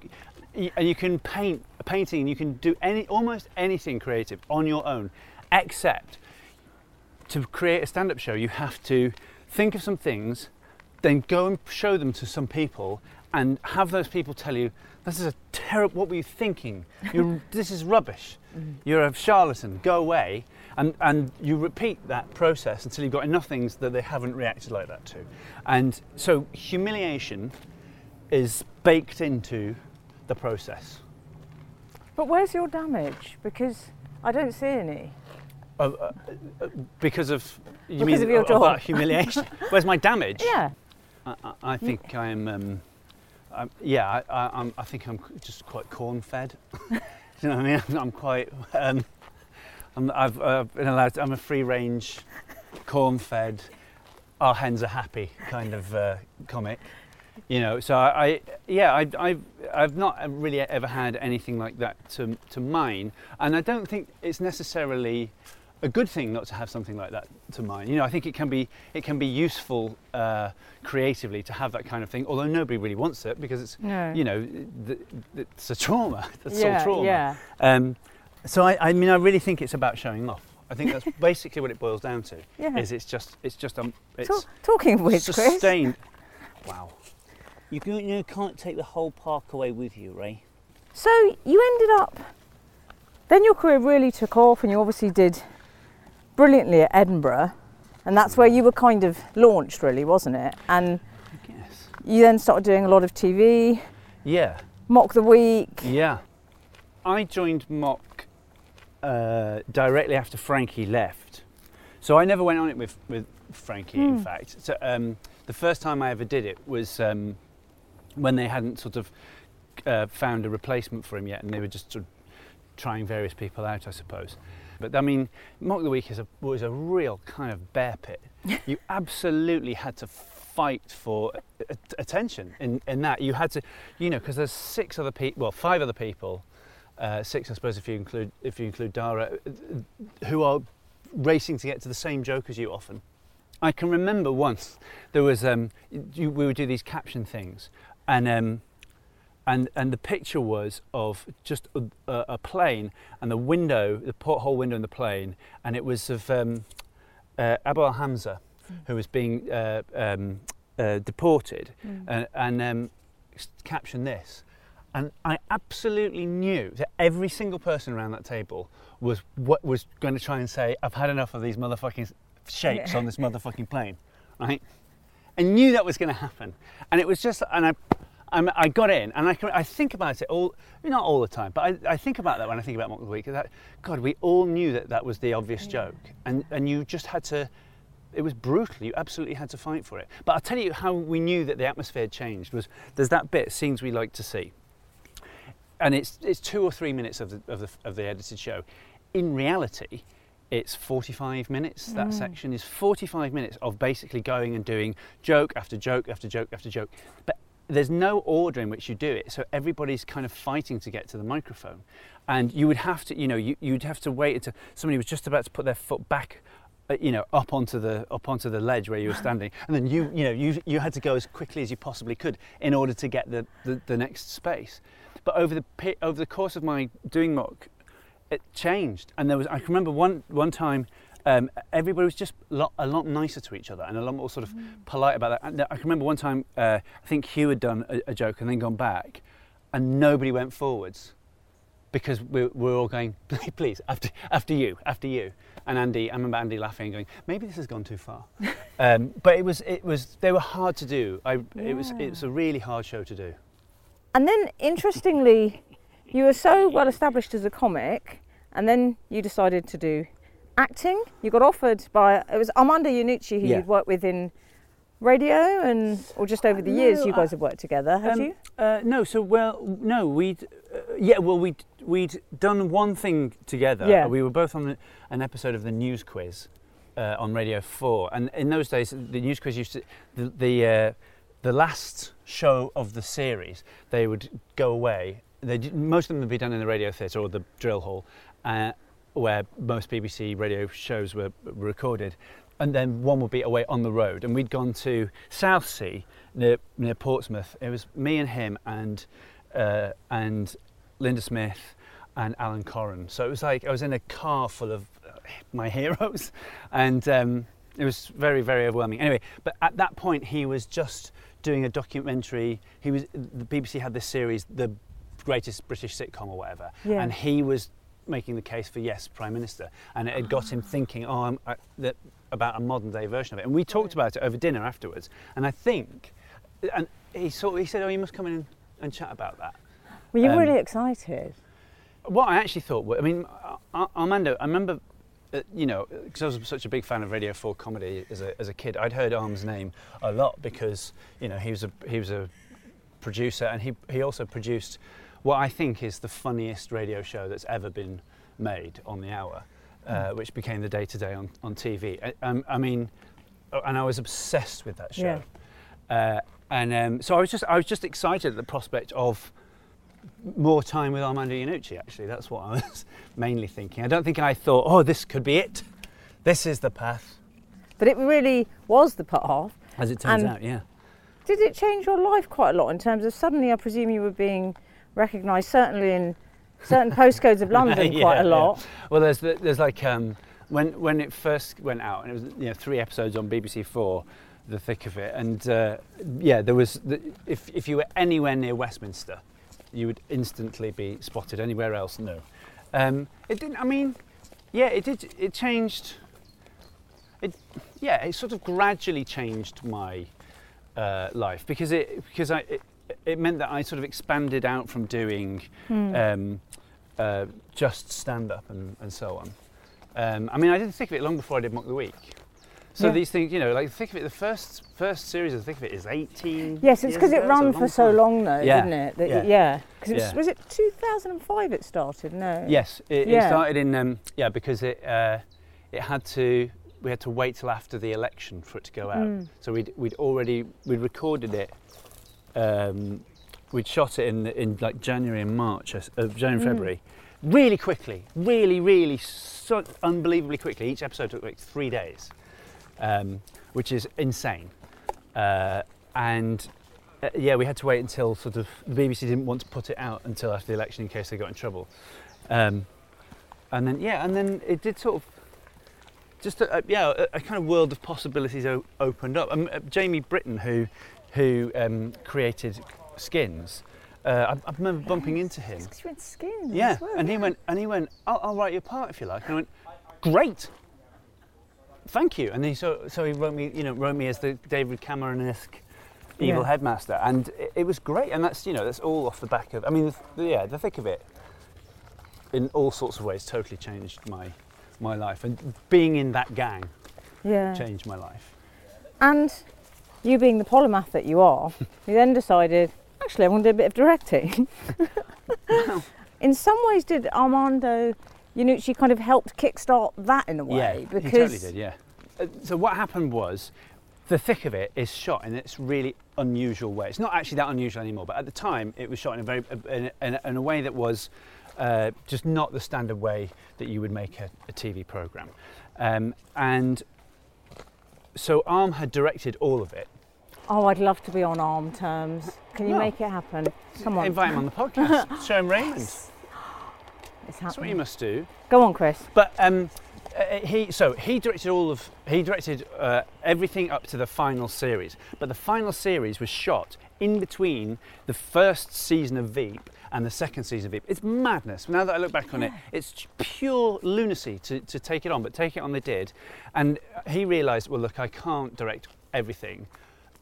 you- And you can paint a painting. You can do any almost anything creative on your own, except to create a stand-up show. You have to think of some things, then go and show them to some people, and have those people tell you, "This is a terrible. What were you thinking? You're, this is rubbish. Mm. You're a charlatan. Go away." And and you repeat that process until you've got enough things that they haven't reacted like that to. And so humiliation is baked into the process. But where's your damage? Because I don't see any. Uh, uh, uh, because of you Because mean of your of that job. humiliation. Where's my damage? Yeah. I, I, I think I'm. Um, I'm yeah, I, I, I'm, I think I'm just quite corn-fed. Do you know what I mean? I'm, I'm quite. Um, I'm, I've uh, been allowed. To, I'm a free-range, corn-fed. Our hens are happy kind of uh, comic. You know, so I, yeah, I, I've, I've not really ever had anything like that to, to mine, and I don't think it's necessarily a good thing not to have something like that to mine. You know, I think it can be it can be useful uh, creatively to have that kind of thing. Although nobody really wants it because it's No. you know it's a trauma. It's yeah, all trauma. yeah. Um, so I, I mean, I really think it's about showing off. I think that's basically what it boils down to. Yeah. Is it's just it's just um it's Talk, talking of which, Chris, sustained. Wow. You, can, you can't take the whole park away with you, Ray. So you ended up, then your career really took off, and you obviously did brilliantly at Edinburgh, and that's where you were kind of launched, really, wasn't it? And I guess. you then started doing a lot of TV, Yeah. Mock the Week. Yeah. I joined Mock uh, directly after Frankie left. So I never went on it with, with Frankie, in fact. So um, the first time I ever did it was um, when they hadn't sort of uh, found a replacement for him yet, and they were just sort of trying various people out, I suppose. But I mean, Mock the Week is a, was a real kind of bear pit. you absolutely had to fight for a- attention in, in that. You had to, you know, because there's six other people, well, five other people, uh, six I suppose if you include if you include Dara, uh, who are racing to get to the same joke as you often. I can remember once there was um, you, we would do these caption things, and um, and and the picture was of just a, a, plane and the window, the porthole window in the plane, and it was of um, uh, Abu al Hamza, who was being uh, um, uh, deported, and, and um, captioned this. And I absolutely knew that every single person around that table was what was going to try and say, "I've had enough of these motherfucking shapes on this motherfucking plane," right? I knew that was going to happen, and it was just, and I, I'm, I got in, and I, can, I think about it all, not all the time, but I, I think about that when I think about Mock the Week. That God, we all knew that that was the obvious joke, and and you just had to. It was brutal. You absolutely had to fight for it. But I'll tell you how we knew that the atmosphere changed. Was there's that bit scenes we like to see, and it's it's two or three minutes of the of the, of the edited show. In reality, it's 45 minutes. That mm. section is 45 minutes of basically going and doing joke after joke after joke after joke. But there's no order in which you do it, so everybody's kind of fighting to get to the microphone, and you would have to, you know, you, you'd have to wait until somebody was just about to put their foot back. uh, You know, up onto the up onto the ledge where you were standing, and then you you know you you had to go as quickly as you possibly could in order to get the, the, the next space. But over the over the course of my doing mock, it changed, and there was. I can remember one one time, um, everybody was just lot, a lot nicer to each other and a lot more sort of polite about that. And I can remember one time, uh, I think Hugh had done a, a joke and then gone back, and nobody went forwards because we we were all going, please, after after you, after you. And Andy, I remember Andy laughing and going, maybe this has gone too far. um, but it was it was they were hard to do. I, It was it was a really hard show to do. And then, interestingly, you were so well established as a comic, and then you decided to do acting. You got offered by it was Armando Iannucci, who Yeah. you'd worked with in radio, and or just over the years you guys I- have worked together. Have Um, you? Uh, no, so well, no, we'd uh, yeah, well, we'd we'd done one thing together. Yeah. we were both on the, an episode of the News Quiz uh, on Radio Four, and in those days, the News Quiz used to the the, uh, the last show of the series. They would go away. They most of them would be done in the radio theatre or the drill hall, uh, where most BBC radio shows were recorded. And then one would be away on the road, and we'd gone to Southsea near near Portsmouth. It was me and him and uh, and Linda Smith and Alan Coren. So it was like I was in a car full of uh, my heroes, and um, it was very very overwhelming. Anyway, but at that point he was just doing a documentary. He was the BBC had this series, the greatest British sitcom or whatever, Yeah. and he was making the case for yes, Prime Minister, and it had got him thinking, oh, I'm, I, that about a modern day version of it. And we talked about it over dinner afterwards, and I think, and he sort of, he said, oh, you must come in and, and chat about that. Were you um, really excited? What I actually thought, I mean, Armando, I remember, uh, you know, because I was such a big fan of Radio 4 comedy as a, as a kid, I'd heard Arm's name a lot because, you know, he was a, he was a producer and he, he also produced what I think is the funniest radio show that's ever been made on the hour, uh, which became the Day Today on on TV. I, um, I mean, uh, and I was obsessed with that show. Uh, and um, so I was just I was just excited at the prospect of more time with Armando Iannucci. Actually, that's what I was mainly thinking. I don't think I thought, oh, this could be it. This is the path. But it really was the path. As it turns And- out, yeah. Did it change your life quite a lot in terms of suddenly? I presume you were being recognised, certainly in certain postcodes of London, Yeah, quite a yeah. lot. Well, there's there's like um, when when it first went out, and it was you know three episodes on BBC Four, the thick of it, and uh, yeah, there was the, if if you were anywhere near Westminster, you would instantly be spotted. Anywhere else, no. Um, it didn't. I mean, yeah, it did. It changed. It yeah, it sort of gradually changed my uh, life because it because I it, it meant that I sort of expanded out from doing um, uh, just stand up and, and so on. Um, I mean, I didn't think of it long before I did Mock the Week. So Yeah. these things, you know, like Thick of It, the first first series of Thick of It is 18. Yes, it's because it ran for so long, though, Yeah, didn't it? That yeah. yeah. Because Yeah. was it 2005 it started? No. Yes, it, it started in um, yeah because it uh, it had to we had to wait till after the election for it to go out. Mm. So we'd we'd already we'd recorded it. Um, we'd shot it in in like January and March, uh, uh, January Mm. February, really quickly, really really so unbelievably quickly. Each episode took like three days, um, which is insane. Uh, and uh, yeah, we had to wait until sort of the BBC didn't want to put it out until after the election in case they got in trouble. Um, and then yeah, and then it did sort of just a, a- yeah a, a kind of world of possibilities o- opened up. Um, uh, Jamie Brittain, who who um, created Skins, uh, I, I remember bumping into him. Because you went skin. Yeah, well, and he went and he went. I'll, I'll write you a part if you like. And I went, great. Thank you. And he so so he wrote me, you know, wrote me as the David Cameron-esque evil Yeah. headmaster, and it, it was great. And that's you know that's all off the back of. I mean, the, yeah, the thick of it. In all sorts of ways, totally changed my my life, and being in that gang Yeah. changed my life. And you being the polymath that you are, you then decided, actually, I want to do a bit of directing. in some ways, did Armando Iannucci kind of helped kickstart that in a way? Yeah, because he totally did. Yeah. Uh, so what happened was, the thick of it is shot in this really unusual way. It's not actually that unusual anymore, but at the time it was shot in a very in a, in a, in a way that was uh, just not the standard way that you would make a, a TV program. Um, and so Arm had directed all of it. Oh, I'd love to be on arm terms. Can you Well, make it happen? Come on. Invite him on the podcast. Show him Raymond. It's happening. That's what you must do. Go on, Chris. But um, uh, he so he directed all of he directed uh, everything up to the final series. But the final series was shot in between the first season of Veep and the second season of Veep. It's madness. Now that I look back on it, it's pure lunacy to, to take it on. But take it on, they did. And he realised, well, look, I can't direct everything,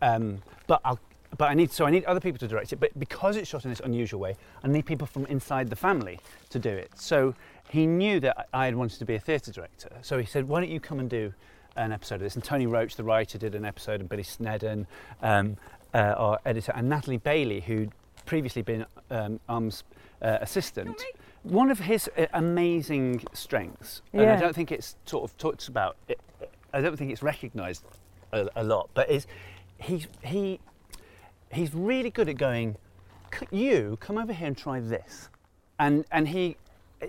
um, but I'll. But I need so I need other people to direct it. But because it's shot in this unusual way, I need people from inside the family to do it. So he knew that I had wanted to be a theatre director. So he said, "Why don't you come and do an episode of this?" And Tony Roche, the writer, did an episode, and Billy Sneddon, um, uh, our editor, and Natalie Bailey, who'd previously been um, Arm's uh, assistant. One of his uh, amazing strengths, and I don't think it's sort of talked about. It, I don't think it's recognised a, a lot, but is he he he's really good at going. You come over here and try this, and and he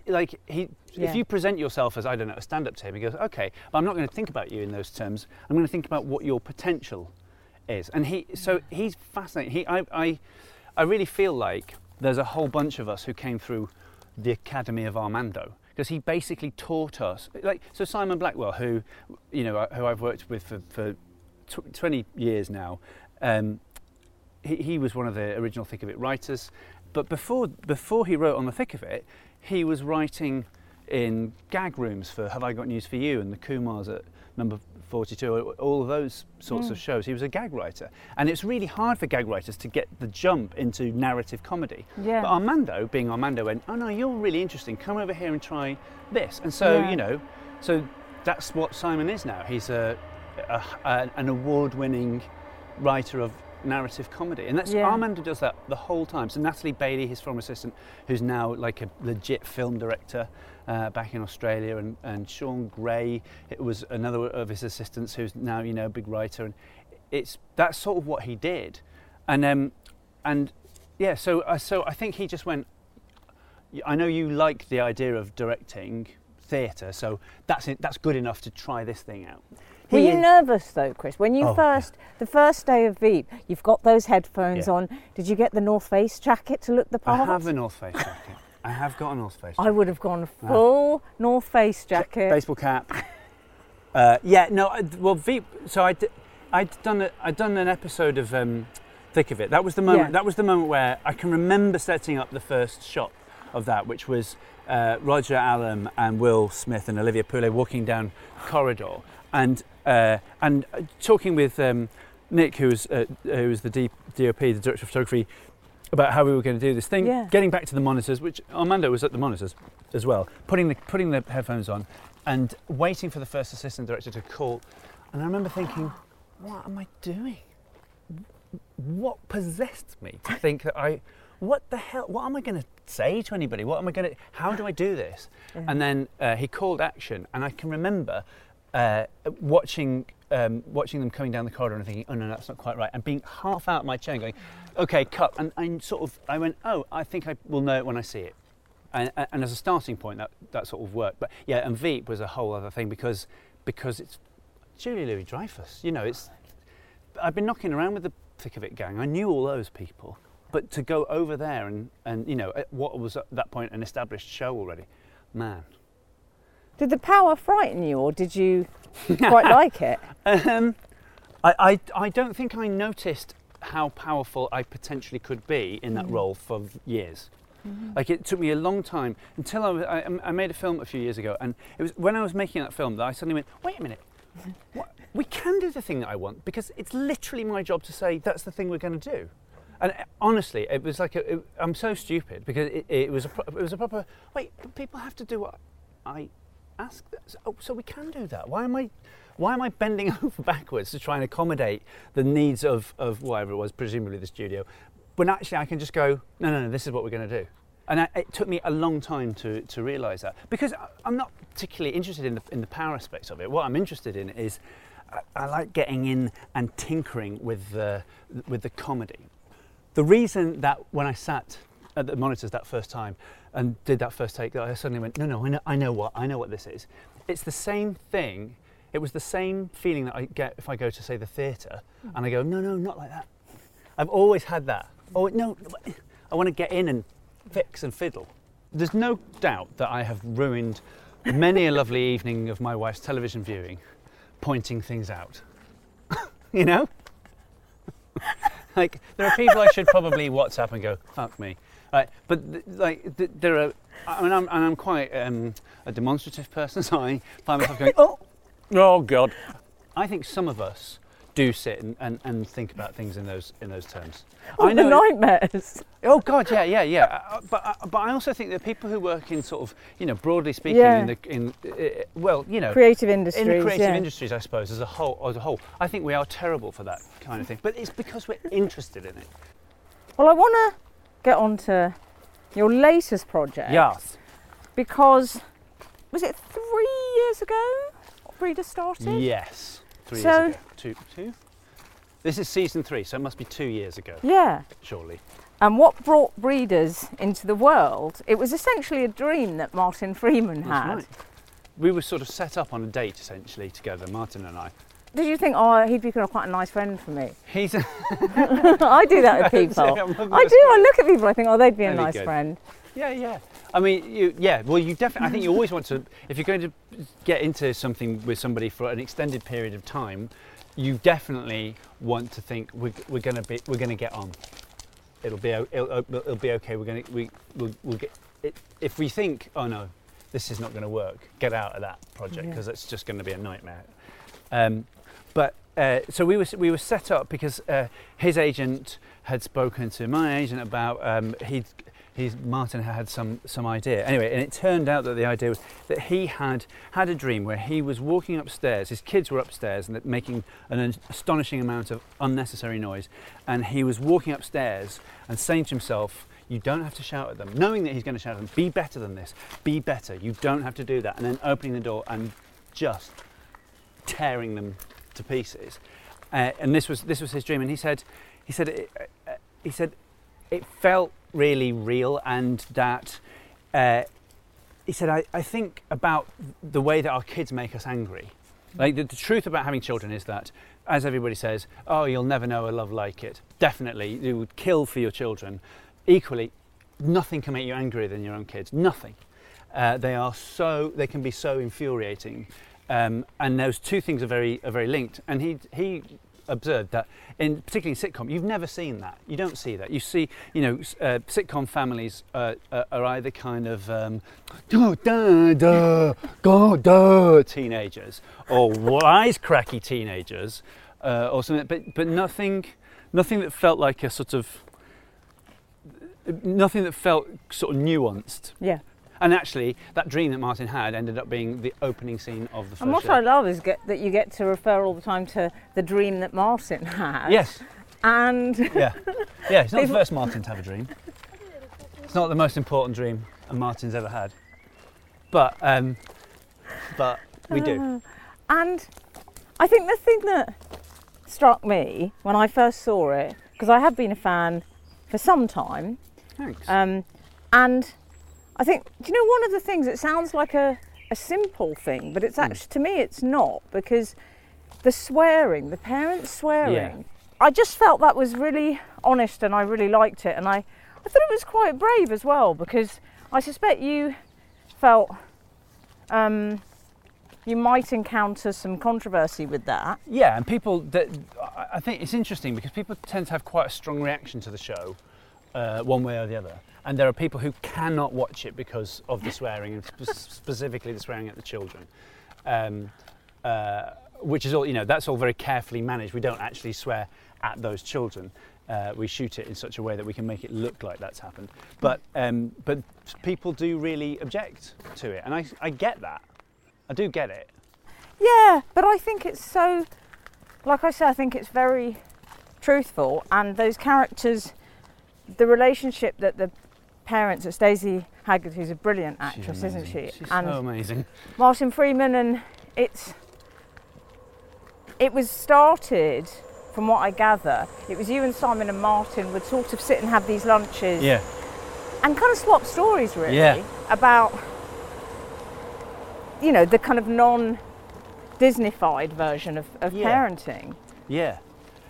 like he Yeah. if you present yourself as I don't know a stand up to him, he goes okay, but I'm not going to think about you in those terms. I'm going to think about what your potential is, and he so he's fascinating. He I I I really feel like there's a whole bunch of us who came through the Academy of Armando because he basically taught us like so Simon Blackwell who you know who I've worked with for, for tw- 20 years now um, he, he was one of the original Thick of It writers. But before before he wrote on the Thick of It he was writing in gag rooms for Have I Got News for You and the Kumars at number 42 all of those sorts of mm. shows he was a gag writer and it's really hard for gag writers to get the jump into narrative comedy Yeah. but Armando, being Armando, went, "Oh no, you're really interesting. Come over here and try this." And so Yeah. you know, so that's what Simon is now. He's a, a, a an award-winning writer of narrative comedy, and that's Yeah. Armando does that the whole time. So Natalie Bailey, his former assistant, who's now like a legit film director. Uh, back in Australia, and, and Sean Gray it was another of his assistants who's now you know a big writer, and it's that's sort of what he did, and um, and yeah, so uh, so I think he just went. I know you like the idea of directing theatre, so that's it, that's good enough to try this thing out. Were He you is- nervous though, Chris? When you Oh, first, the first day of Veep, you've got those headphones Yeah. on. Did you get the North Face jacket to look the part? I have the North Face jacket. I have got a North Face. Jacket. I would have gone full North Face jacket. baseball cap. Uh, yeah, no. I, well, Veep. So I'd done a, I'd done an episode of um, Thick of It. That was the moment. Yeah. That was the moment where I can remember setting up the first shot of that, which was uh, Roger Allam and Will Smith and Olivia Poulet walking down corridor and uh, and uh, talking with um, Nick, who was uh, who was the D- DOP, the director of photography, about how we were going to do this thing. Yeah. Getting back to the monitors, which Armando was at the monitors as well, putting the putting the headphones on, and waiting for the first assistant director to call And I remember thinking, what am I doing? What possessed me to think that I, what the hell, what am I going to say to anybody? What am I going to, how do I do this? And then uh, he called action, and I can remember uh, watching, um, watching them coming down the corridor and thinking, oh no, that's not quite right, and being half out of my chair and going, okay, cut. And I sort of, I went, oh, I think I will know it when I see it. And, and as a starting point, that, that sort of worked. But yeah, and Veep was a whole other thing because, because it's Julia Louis Dreyfus. You know, it's, I've been knocking around with the Thick of It gang. I knew all those people. But to go over there and, and you know, what was at that point an established show already, man. Did the power frighten you, or did you quite like it? Um, I, I, I don't think I noticed how powerful I potentially could be in that mm. role for years. Mm-hmm. Like it took me a long time until I, was, I, um, I made a film a few years ago, and it was when I was making that film that I suddenly went, wait a minute, what? we can do the thing that I want because it's literally my job to say that's the thing we're going to do. And uh, honestly, it was like a, it, I'm so stupid because it, it was a pro- it was a proper wait. People have to do what I ask. So, oh, so we can do that. Why am I why am I bending over backwards to try and accommodate the needs of of whatever it was, presumably the studio, when actually I can just go no no no this is what we're going to do. And I, it took me a long time to, to realise that because I'm not particularly interested in the, in the power aspects of it. What I'm interested in is I, I like getting in and tinkering with the, with the comedy. The reason that when I sat at the monitors that first time and did that first take, that I suddenly went, no, no, I know, I know what, I know what this is. It's the same thing. It was the same feeling that I get if I go to say the theatre, and I go, no, no, not like that. I've always had that. Oh no, I want to get in and fix and fiddle. There's no doubt that I have ruined many a lovely evening of my wife's television viewing, pointing things out. you know? like there are people I should probably WhatsApp and go, "Fuck me," right? But th- like th- there are, I mean, I'm, and I'm quite um, a demonstrative person, so I find myself going, "Oh, oh God." I think some of us do sit and, and, and think about things in those in those terms. Oh, I the know. nightmares. Oh God, yeah, yeah, yeah. Uh, but uh, but I also think that people who work in sort of you know broadly speaking Yeah. in the in uh, well you know Creative industries. in the creative yeah. industries, I suppose, as a whole, as a whole, I think we are terrible for that kind of thing. But it's because we're interested in it. Well, I want to get on to your latest project. Yes. Because was it three years ago Breeder started? Yes. Three So- years ago. Two. Two. This is season three, so it must be two years ago, Yeah. surely. And what brought breeders into the world? It was essentially a dream that Martin Freeman That's had. right. We were sort of set up on a date essentially together, Martin and I. Did you think, oh, he'd be quite a nice friend for me? He's I do that with people. I do. I look at people. I think, oh, they'd be a That'd nice friend. Yeah, yeah. I mean, you, yeah. Well, you definitely. I think you always want to. If you're going to get into something with somebody for an extended period of time, you definitely want to think we're, we're going to be we're going to get on. It'll be it'll, it'll be okay. We're going to we we'll, we'll get. It, if we think, oh no, this is not going to work, get out of that project Yeah. because it's just going to be a nightmare. Um, but uh, so we were we were set up because uh, his agent had spoken to my agent about um, he he's Martin had some some idea anyway, and it turned out that the idea was that he had had a dream where he was walking upstairs. His kids were upstairs and making an astonishing amount of unnecessary noise, and he was walking upstairs and saying to himself. You don't have to shout at them, knowing that he's going to shout at them. Be better than this. Be better. You don't have to do that. And then opening the door and just tearing them to pieces. Uh, and this was this was his dream. And he said, he said, it, uh, he said, it felt really real, and that uh, he said, I, I think about the way that our kids make us angry. Like the, the truth about having children is that, as everybody says, oh, you'll never know a love like it. Definitely, you would kill for your children. Equally, nothing can make you angrier than your own kids. Nothing. Uh, they are so they can be so infuriating, um, and those two things are very are very linked. And he he observed that in particularly in sitcom, you've never seen that. You don't see that. You see, you know, uh, sitcom families uh, uh, are either kind of um, da, da, go, da, teenagers or wisecracky teenagers uh, or something, but but nothing nothing that felt like a sort of nothing that felt sort of nuanced. Yeah. And actually, that dream that Martin had ended up being the opening scene of the first And what show. I love is get, that you get to refer all the time to the dream that Martin had. Yes, And yeah. Yeah, it's not the first Martin to have a dream. It's not the most important dream a Martin's ever had. But, um, but we do. And I think the thing that struck me when I first saw it, because I have been a fan for some time, Thanks. um, and I think, do you know, one of the things, it sounds like a, a simple thing, but Hmm. it's actually, to me, it's not, because the swearing, the parents swearing, I just felt that was really honest and I really liked it. And I, I thought it was quite brave as well, because I suspect you felt um, you might encounter some controversy with that. Yeah, and people that I- I think it's interesting because people tend to have quite a strong reaction to the show, uh, one way or the other. And there are people who cannot watch it because of the swearing, and spe- specifically the swearing at the children, um, uh, which is all you know. That's all very carefully managed. We don't actually swear at those children. Uh, we shoot it in such a way that we can make it look like that's happened. But um, but people do really object to it, and I, I get that. I do get it. Yeah, but I think it's so, like I said, I think it's very truthful, and those characters, the relationship that the parents, that Daisy Haggard, who's a brilliant actress, isn't she? She's and so amazing. Martin Freeman, and it's it was started. From what I gather, it was you and Simon and Martin would sort of sit and have these lunches Yeah. and kind of swap stories really Yeah. about you know the kind of non Disneyfied version of, of Yeah. parenting. Yeah,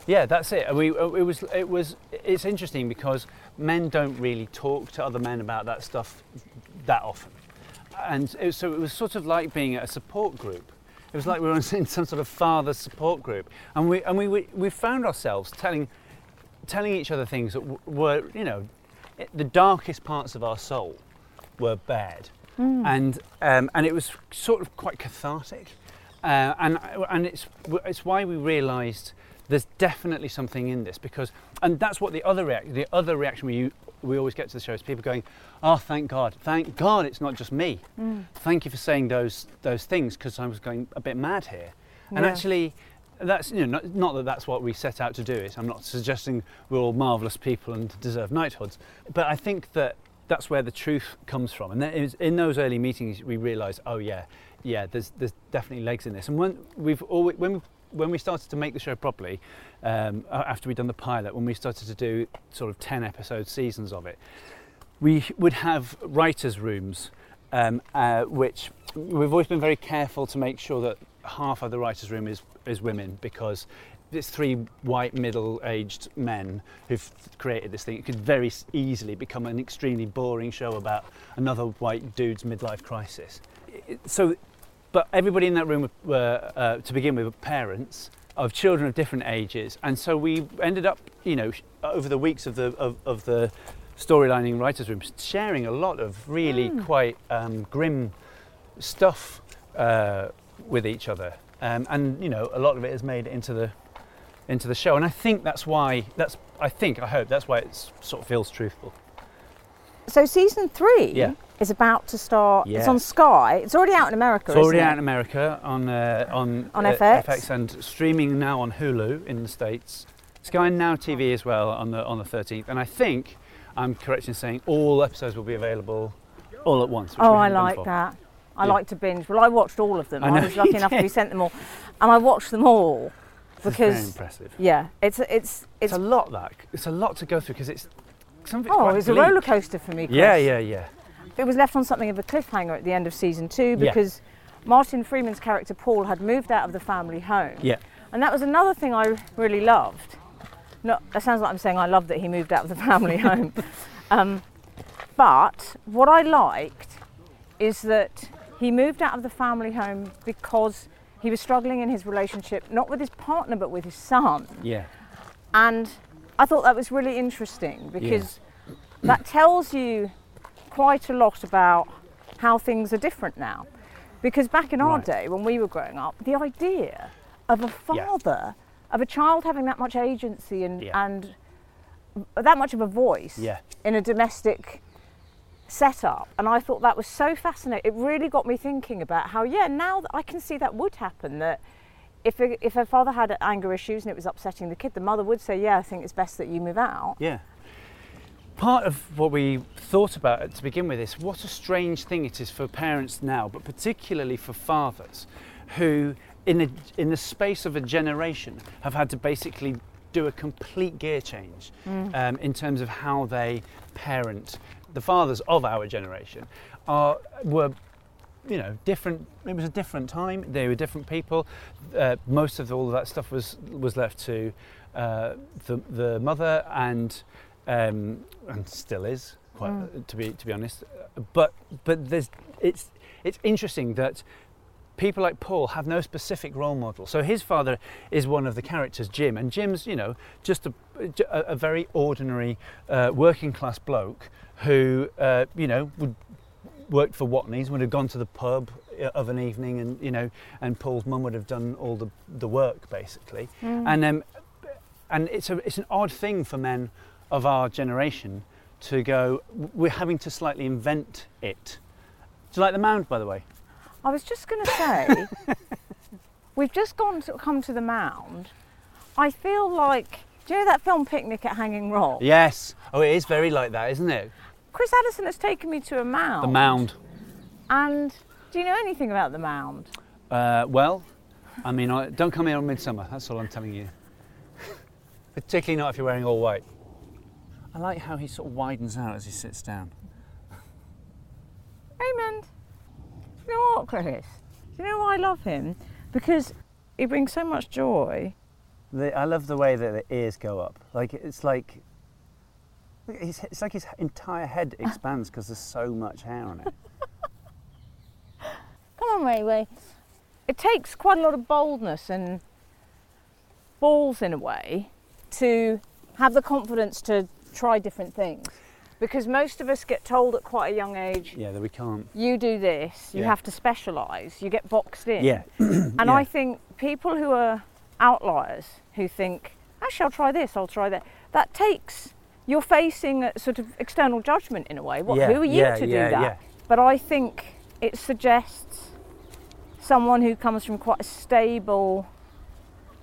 yeah, that's it. We, uh, it was, it was, it's interesting because men don't really talk to other men about that stuff that often, and it, so it was sort of like being at a support group. It was like we were in some sort of father support group, and we and we we, we found ourselves telling telling each other things that w- were, you know, i- the darkest parts of our soul were bared, and um, and it was sort of quite cathartic, uh, and and it's it's why we realised there's definitely something in this because, and that's what the other react the other reaction we we always get to the show is people going, oh thank God, thank God it's not just me, mm. thank you for saying those those things because I was going a bit mad here, and Yeah. actually that's you know not, not that that's what we set out to do it i'm not suggesting we're all marvelous people and deserve knighthoods but i think that that's where the truth comes from. And is, in those early meetings we realized oh yeah yeah there's there's definitely legs in this. And when we've always when we when we started to make the show properly um, after we'd done the pilot when we started to do sort of 10 episode seasons of it we would have writers' rooms, um, uh, which we've always been very careful to make sure that half of the writers' room is, is women because it's three white middle-aged men who've created this thing. It could very easily become an extremely boring show about another white dude's midlife crisis. So, but everybody in that room were, were uh, to begin with, were parents of children of different ages, and so we ended up, you know, over the weeks of the of, of the storylining writers' room, sharing a lot of really quite um, grim stuff uh, with each other, um, and you know, a lot of it has made it into the into the show, and I think that's why that's I think I hope that's why it sort of feels truthful. So season three Yeah. is about to start. It's on Sky. It's already out in America. It's already out in America on uh, on On uh, FX? and streaming now on Hulu in the states. Sky Now TV as well on the on the 13th, and I think I'm correct in saying all episodes will be available all at once. which Oh, I like that. I Yeah. like to binge. Well, I watched all of them. I I, was lucky enough to be sent them all, and I watched them all It's very because impressive. yeah, it's it's It's, it's a lot that it's a lot to go through because it's some of it's oh, it was a bleak. roller coaster for me. Chris. Yeah, yeah, yeah. It was left on something of a cliffhanger at the end of season two Yeah. because Martin Freeman's character Paul had moved out of the family home. Yeah. And that was another thing I really loved. No, that sounds like I'm saying I love that he moved out of the family home. Um, but what I liked is that he moved out of the family home because he was struggling in his relationship, not with his partner, but with his son. Yeah. And I thought that was really interesting because that tells you quite a lot about how things are different now. Because back in our Right. day, when we were growing up, the idea of a Yeah. father, of a child having that much agency and, Yeah. and that much of a voice Yeah. in a domestic setup, and I thought that was so fascinating. It really got me thinking about how, yeah, now that I can see that would happen. That if a, if a father had anger issues and it was upsetting the kid, the mother would say, "Yeah, I think it's best that you move out." Yeah. Part of what we thought about to begin with is what a strange thing it is for parents now, but particularly for fathers, who in, a, in the space of a generation have had to basically do a complete gear change um, in terms of how they parent. The fathers of our generation are, were you know, different. It was a different time. They were different people. Uh, most of all of that stuff was was left to uh, the the mother and um, and still is quite to be to be honest. But but there's it's it's interesting that people like Paul have no specific role model. So his father is one of the characters, Jim, and Jim's, you know, just a, a, a very ordinary uh, working class bloke who, uh, you know, would worked for Watney's, would have gone to the pub uh, of an evening, and you know, and Paul's mum would have done all the, the work basically. And um, and it's a it's an odd thing for men of our generation to go. We're having to slightly invent it. Do you like the mound, by the way? I was just going to say, we've just gone to, come to the mound. I feel like, do you know that film Picnic at Hanging Rock? Yes. Oh, it is very like that, isn't it? Chris Addison has taken me to a mound. The mound. And do you know anything about the mound? Uh, well, I mean, I, don't come here on midsummer. That's all I'm telling you. Particularly not if you're wearing all white. I like how he sort of widens out as he sits down. Raymond, you know what, Chris? Do you know why I love him? Because he brings so much joy. The, I love the way that the ears go up. Like it's like look, his, it's like his entire head expands because there's so much hair on it. Come on, Ray Ray. It takes quite a lot of boldness and balls in a way to have the confidence to try different things. Because most of us get told at quite a young age, yeah, that we can't. you do this, you Yeah. have to specialise, you get boxed in. Yeah, And yeah. I think people who are outliers, who think, actually, I'll try this, I'll try that, that takes, you're facing a sort of external judgment in a way. What, Yeah, who are you yeah, to do yeah, that? But I think it suggests someone who comes from quite a stable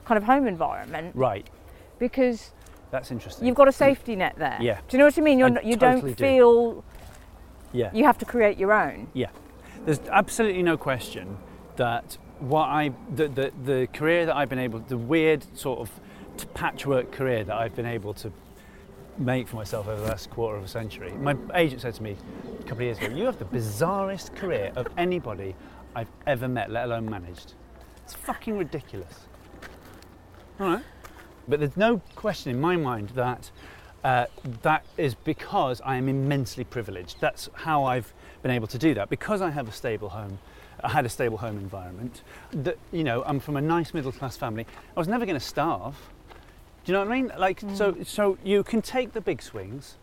kind of home environment right. because That's interesting. you've got a safety net there. Yeah. Do you know what I mean? You're I not, you totally don't do. feel yeah. you have to create your own. Yeah, there's absolutely no question that what I the, the the career that I've been able the weird sort of patchwork career that I've been able to make for myself over the last quarter of a century. My agent said to me a couple of years ago, "You have the bizarrest career of anybody I've ever met, let alone managed. It's fucking ridiculous." All right, but there's no question in my mind that uh, that is because I am immensely privileged. That's how I've been able to do that because I have a stable home. I had a stable home environment. That you know, I'm from a nice middle class family. I was never going to starve. Do you know what I mean? Like, so, so you can take the big swings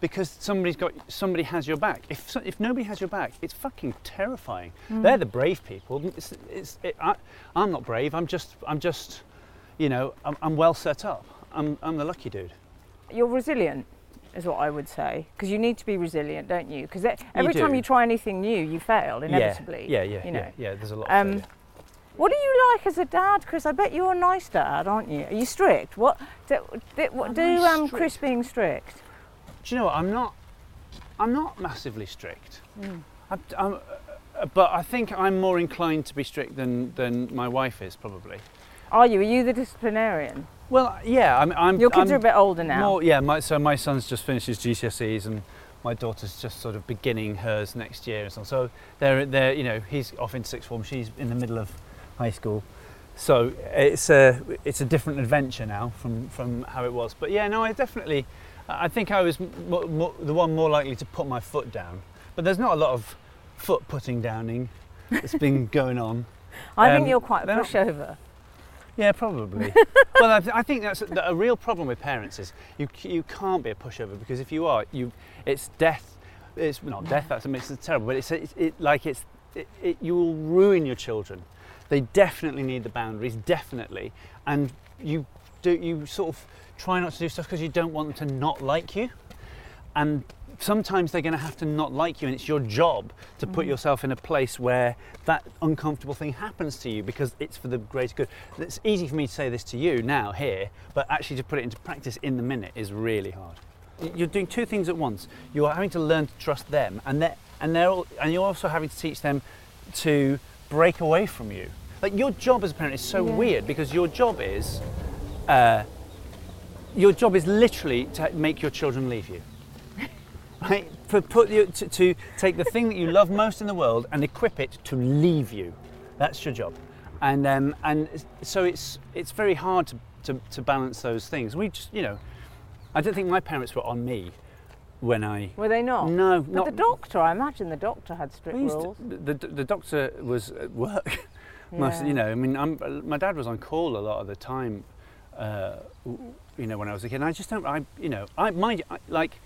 because somebody's got somebody has your back. If if nobody has your back, it's fucking terrifying. They're the brave people. It's, it's, it, I, I'm not brave. I'm just I'm just, you know, I'm, I'm well set up. I'm I'm the lucky dude. You're resilient, is what I would say, because you need to be resilient, don't you? Because every time you try anything new, you fail inevitably. Yeah, yeah, yeah, You know. yeah, yeah. There's a lot. Um. What are you like as a dad, Chris? I bet you're a nice dad, aren't you? Are you strict? What do, do, what, do I um. Chris being strict? Do you know what? I'm not. I'm not massively strict. Hmm. I'm, I'm, but I think I'm more inclined to be strict than than my wife is probably. Are you? Are you the disciplinarian? Well, yeah. I'm. I'm Your kids I'm are a bit older now. More, yeah. My, so my son's just finished his GCSEs and my daughter's just sort of beginning hers next year and so on. So they're they're you know he's off in sixth form. She's in the middle of high school. So it's a it's a different adventure now from from how it was. But yeah, no, I definitely. I think I was m- mo- the one more likely to put my foot down. But there's not a lot of foot putting downing that's been going on. I think um, you're quite a not- pushover. Yeah, probably. well, I, th- I think that's a, a real problem with parents is you c- you can't be a pushover because if you are, you it's death. It's not death. That's makes it terrible, but it's, it's it, like it's it, it, you will ruin your children. They definitely need the boundaries, definitely, and you do you sort of try not to do stuff because you don't want them to not like you, and sometimes they're going to have to not like you, and it's your job to put mm. yourself in a place where that uncomfortable thing happens to you because it's for the greater good. It's easy for me to say this to you now here, but actually to put it into practice in the minute is really hard. You're doing two things at once. You are having to learn to trust them, and they're, and they're all, and you're also having to teach them to break away from you. Like your job as a parent is so weird because your job is. Uh, your job is literally to make your children leave you. Right? For put you to, to take the thing that you love most in the world and equip it to leave you. That's your job. And um, and so it's it's very hard to, to, to balance those things. We just you know, I don't think my parents were on me when I Were they not? no But not the doctor, I imagine the doctor had strict rules. to- the, the, doctor was at work. Most, Yeah. you know, I mean, I'm, my dad was on call a lot of the time. Uh, you know, when I was a kid, and I just don't. I, you know, I my I, like,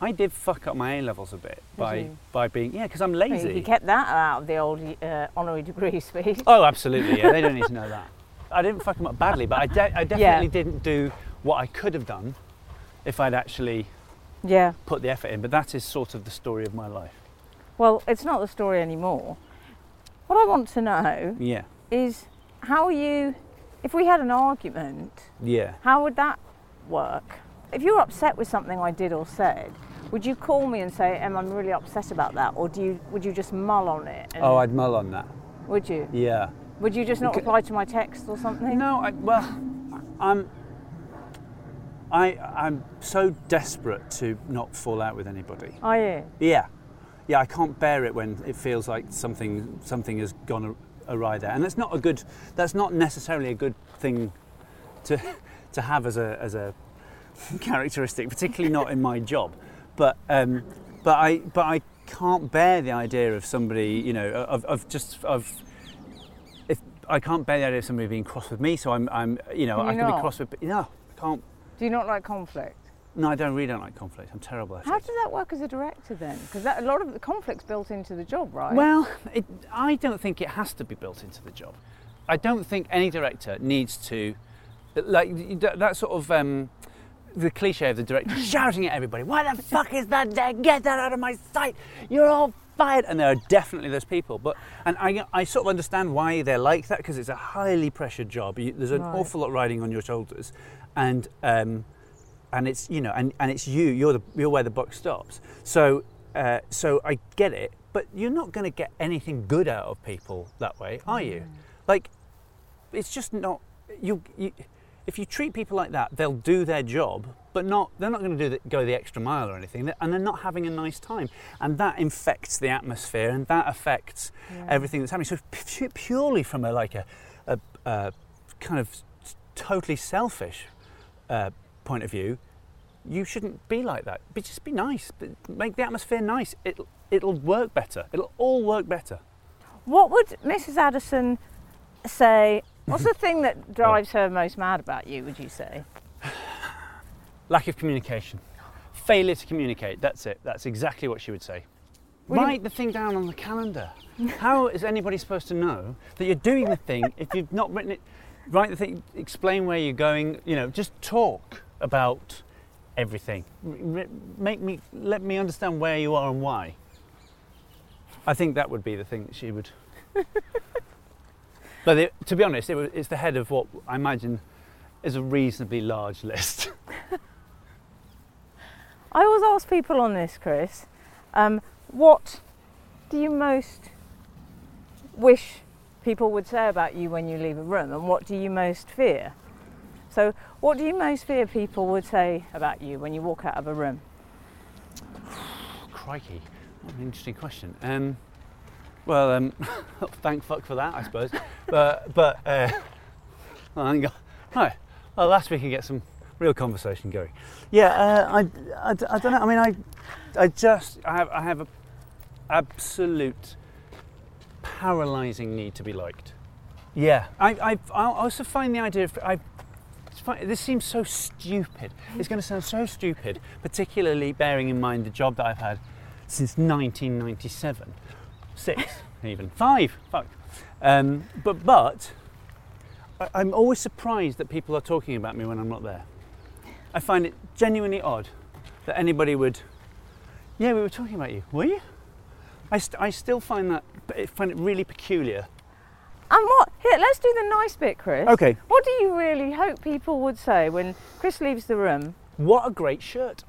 I did fuck up my A levels a bit by by being yeah, because I'm lazy. He kept that out of the old uh, honorary degree speech. Oh, absolutely. Yeah, they don't need to know that. I didn't fuck them up badly, but I, de- I definitely didn't do what I could have done if I'd actually Yeah. put the effort in. But that is sort of the story of my life. Well, it's not the story anymore. What I want to know Yeah, is how you, if we had an argument, yeah. how would that work? If you were upset with something I did or said, would you call me and say, "Em, I'm really upset about that," or do you would you just mull on it? Oh, I'd mull on that. would you? Yeah. Would you just not reply to my text or something? No, I, well, I'm. I, I'm so desperate to not fall out with anybody. Are you? Yeah, yeah. I can't bear it when it feels like something something has gone awry there, and that's not a good. That's not necessarily a good thing to to have as a as a characteristic, particularly not in my job. But um, but I but I can't bear the idea of somebody, you know, of, of just of if I can't bear the idea of somebody being cross with me. So I'm I'm you know you I can not? be cross with no I can't. Do you not like conflict? No, I don't really don't like conflict. I'm terrible at How it. does that work as a director then? Because a lot of the conflict's built into the job, right? Well, it, I don't think it has to be built into the job. I don't think any director needs to, like that, that sort of um, the cliche of the director shouting at everybody, "Why the fuck is that there? Get that out of my sight! You're all fired!" And there are definitely those people, but and I, I sort of understand why they're like that because it's a highly pressured job. You, there's an Right. awful lot riding on your shoulders, and um, and it's you know and, and it's you you're the you're where the buck stops so uh, so I get it but you're not going to get anything good out of people that way are you like it's just not you, you if you treat people like that they'll do their job but not they're not going to do the, go the extra mile or anything and they're not having a nice time and that infects the atmosphere and that affects everything that's happening so pu- purely from a like a, a, a kind of totally selfish uh, point of view, you shouldn't be like that. But just be nice. Make the atmosphere nice. It'll, it'll work better. It'll all work better. What would Mrs. Addison say? What's the thing that drives her most mad about you? Would you say? Lack of communication. Failure to communicate. That's it. That's exactly what she would say. Well, you- Write the thing down on the calendar. How is anybody supposed to know that you're doing the thing if you've not written it? Write the thing, explain where you're going, you know, just talk about everything. R- r- Make me, let me understand where you are and why. I think that would be the thing that she would. but it, to be honest, it, was- it's the head of what I imagine is a reasonably large list. I always ask people on this, Chris. Um, what do you most wish people would say about you when you leave a room, and what do you most fear? So, what do you most fear people would say about you when you walk out of a room? Crikey, what an interesting question. Um, well, um, thank fuck for that, I suppose. But, but, uh, well, I think. Well, last week we can get some real conversation going. Yeah, uh, I, I, I don't know. I mean, I, I just, I have, I have a absolute paralysing need to be liked. Yeah, I, I, I also find the idea of, I, this seems so stupid. It's going to sound so stupid, particularly bearing in mind the job that I've had since 1997, six even five. Fuck. Um, but but I, I'm always surprised that people are talking about me when I'm not there. I find it genuinely odd that anybody would Yeah, we were talking about you. Were you? I, st- I still find that I find it really peculiar. And what? Here, let's do the nice bit, Chris. Okay. What do you really hope people would say when Chris leaves the room? What a great shirt.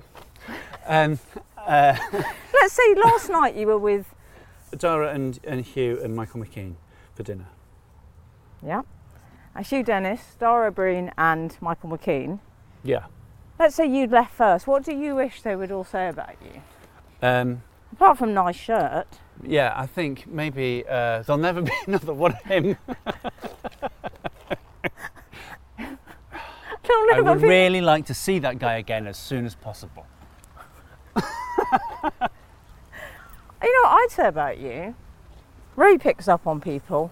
Um, uh, Let's say last night you were with, Dara and, and Hugh and Michael McKean for dinner. yeah, uh, Hugh Dennis, Dara Ó Briain, and Michael McKean. Yeah. Let's say you'd left first. What do you wish they would all say about you? Um, Apart from nice shirt. yeah, I think maybe uh, there'll never be another one of him. I would really like to see that guy again as soon as possible. You know what I'd say about you? Ray picks up on people,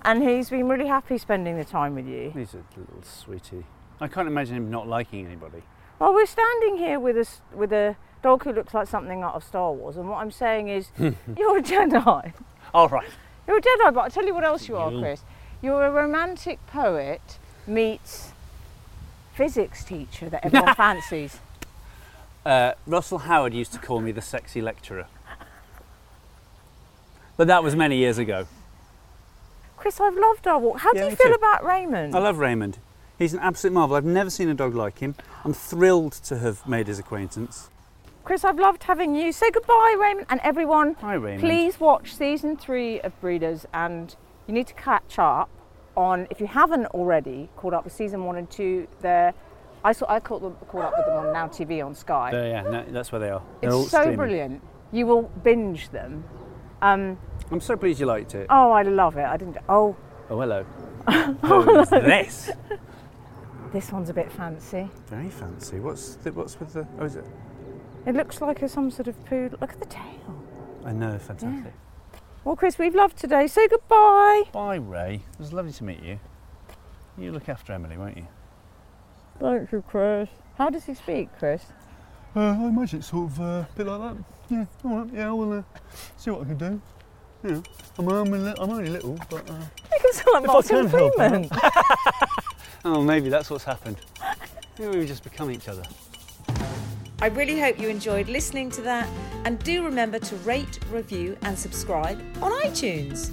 and he's been really happy spending the time with you. He's a little sweetie. I can't imagine him not liking anybody. Well, we're standing here with a with a dog who looks like something out of Star Wars, and what I'm saying is, you're a Jedi. All right. You're a Jedi, but I'll tell you what else you are, Chris. You're a romantic poet meets physics teacher that everyone fancies. Uh, Russell Howard used to call me the sexy lecturer. But that was many years ago. Chris, I've loved our walk. How Yeah, do you feel too. about Raymond? I love Raymond. He's an absolute marvel. I've never seen a dog like him. I'm thrilled to have made his acquaintance. Chris, I've loved having you. Say goodbye, Raymond, and everyone. Hi, Raymond. Please watch season three of Breeders, and you need to catch up on if you haven't already caught up with season one and two. They're I saw I caught them caught up with them on Now TV on Sky. There, yeah, no, that's where they are. They're it's so streaming. brilliant. You will binge them. Um, I'm so pleased you liked it. oh, I love it. I didn't. Oh, Oh, hello. Who's this? this one's a bit fancy. Very fancy. What's the, what's with the? Oh, is it? It looks like a, some sort of poodle. Look at the tail. I know. Fantastic. Well, Chris, we've loved today. Say goodbye. Bye, Ray. It was lovely to meet you. You look after Emily, won't you? Thank you, Chris. How does he speak, Chris? Uh, I imagine it's sort of uh, a bit like that. Yeah, all right. Yeah, I will uh, see what I can do. Yeah, I'm only, li- I'm only little, but uh, You can sound like If I Martin can help Freeman. Oh, maybe that's what's happened. Maybe we've just become each other. I really hope you enjoyed listening to that and do remember to rate, review and subscribe on iTunes.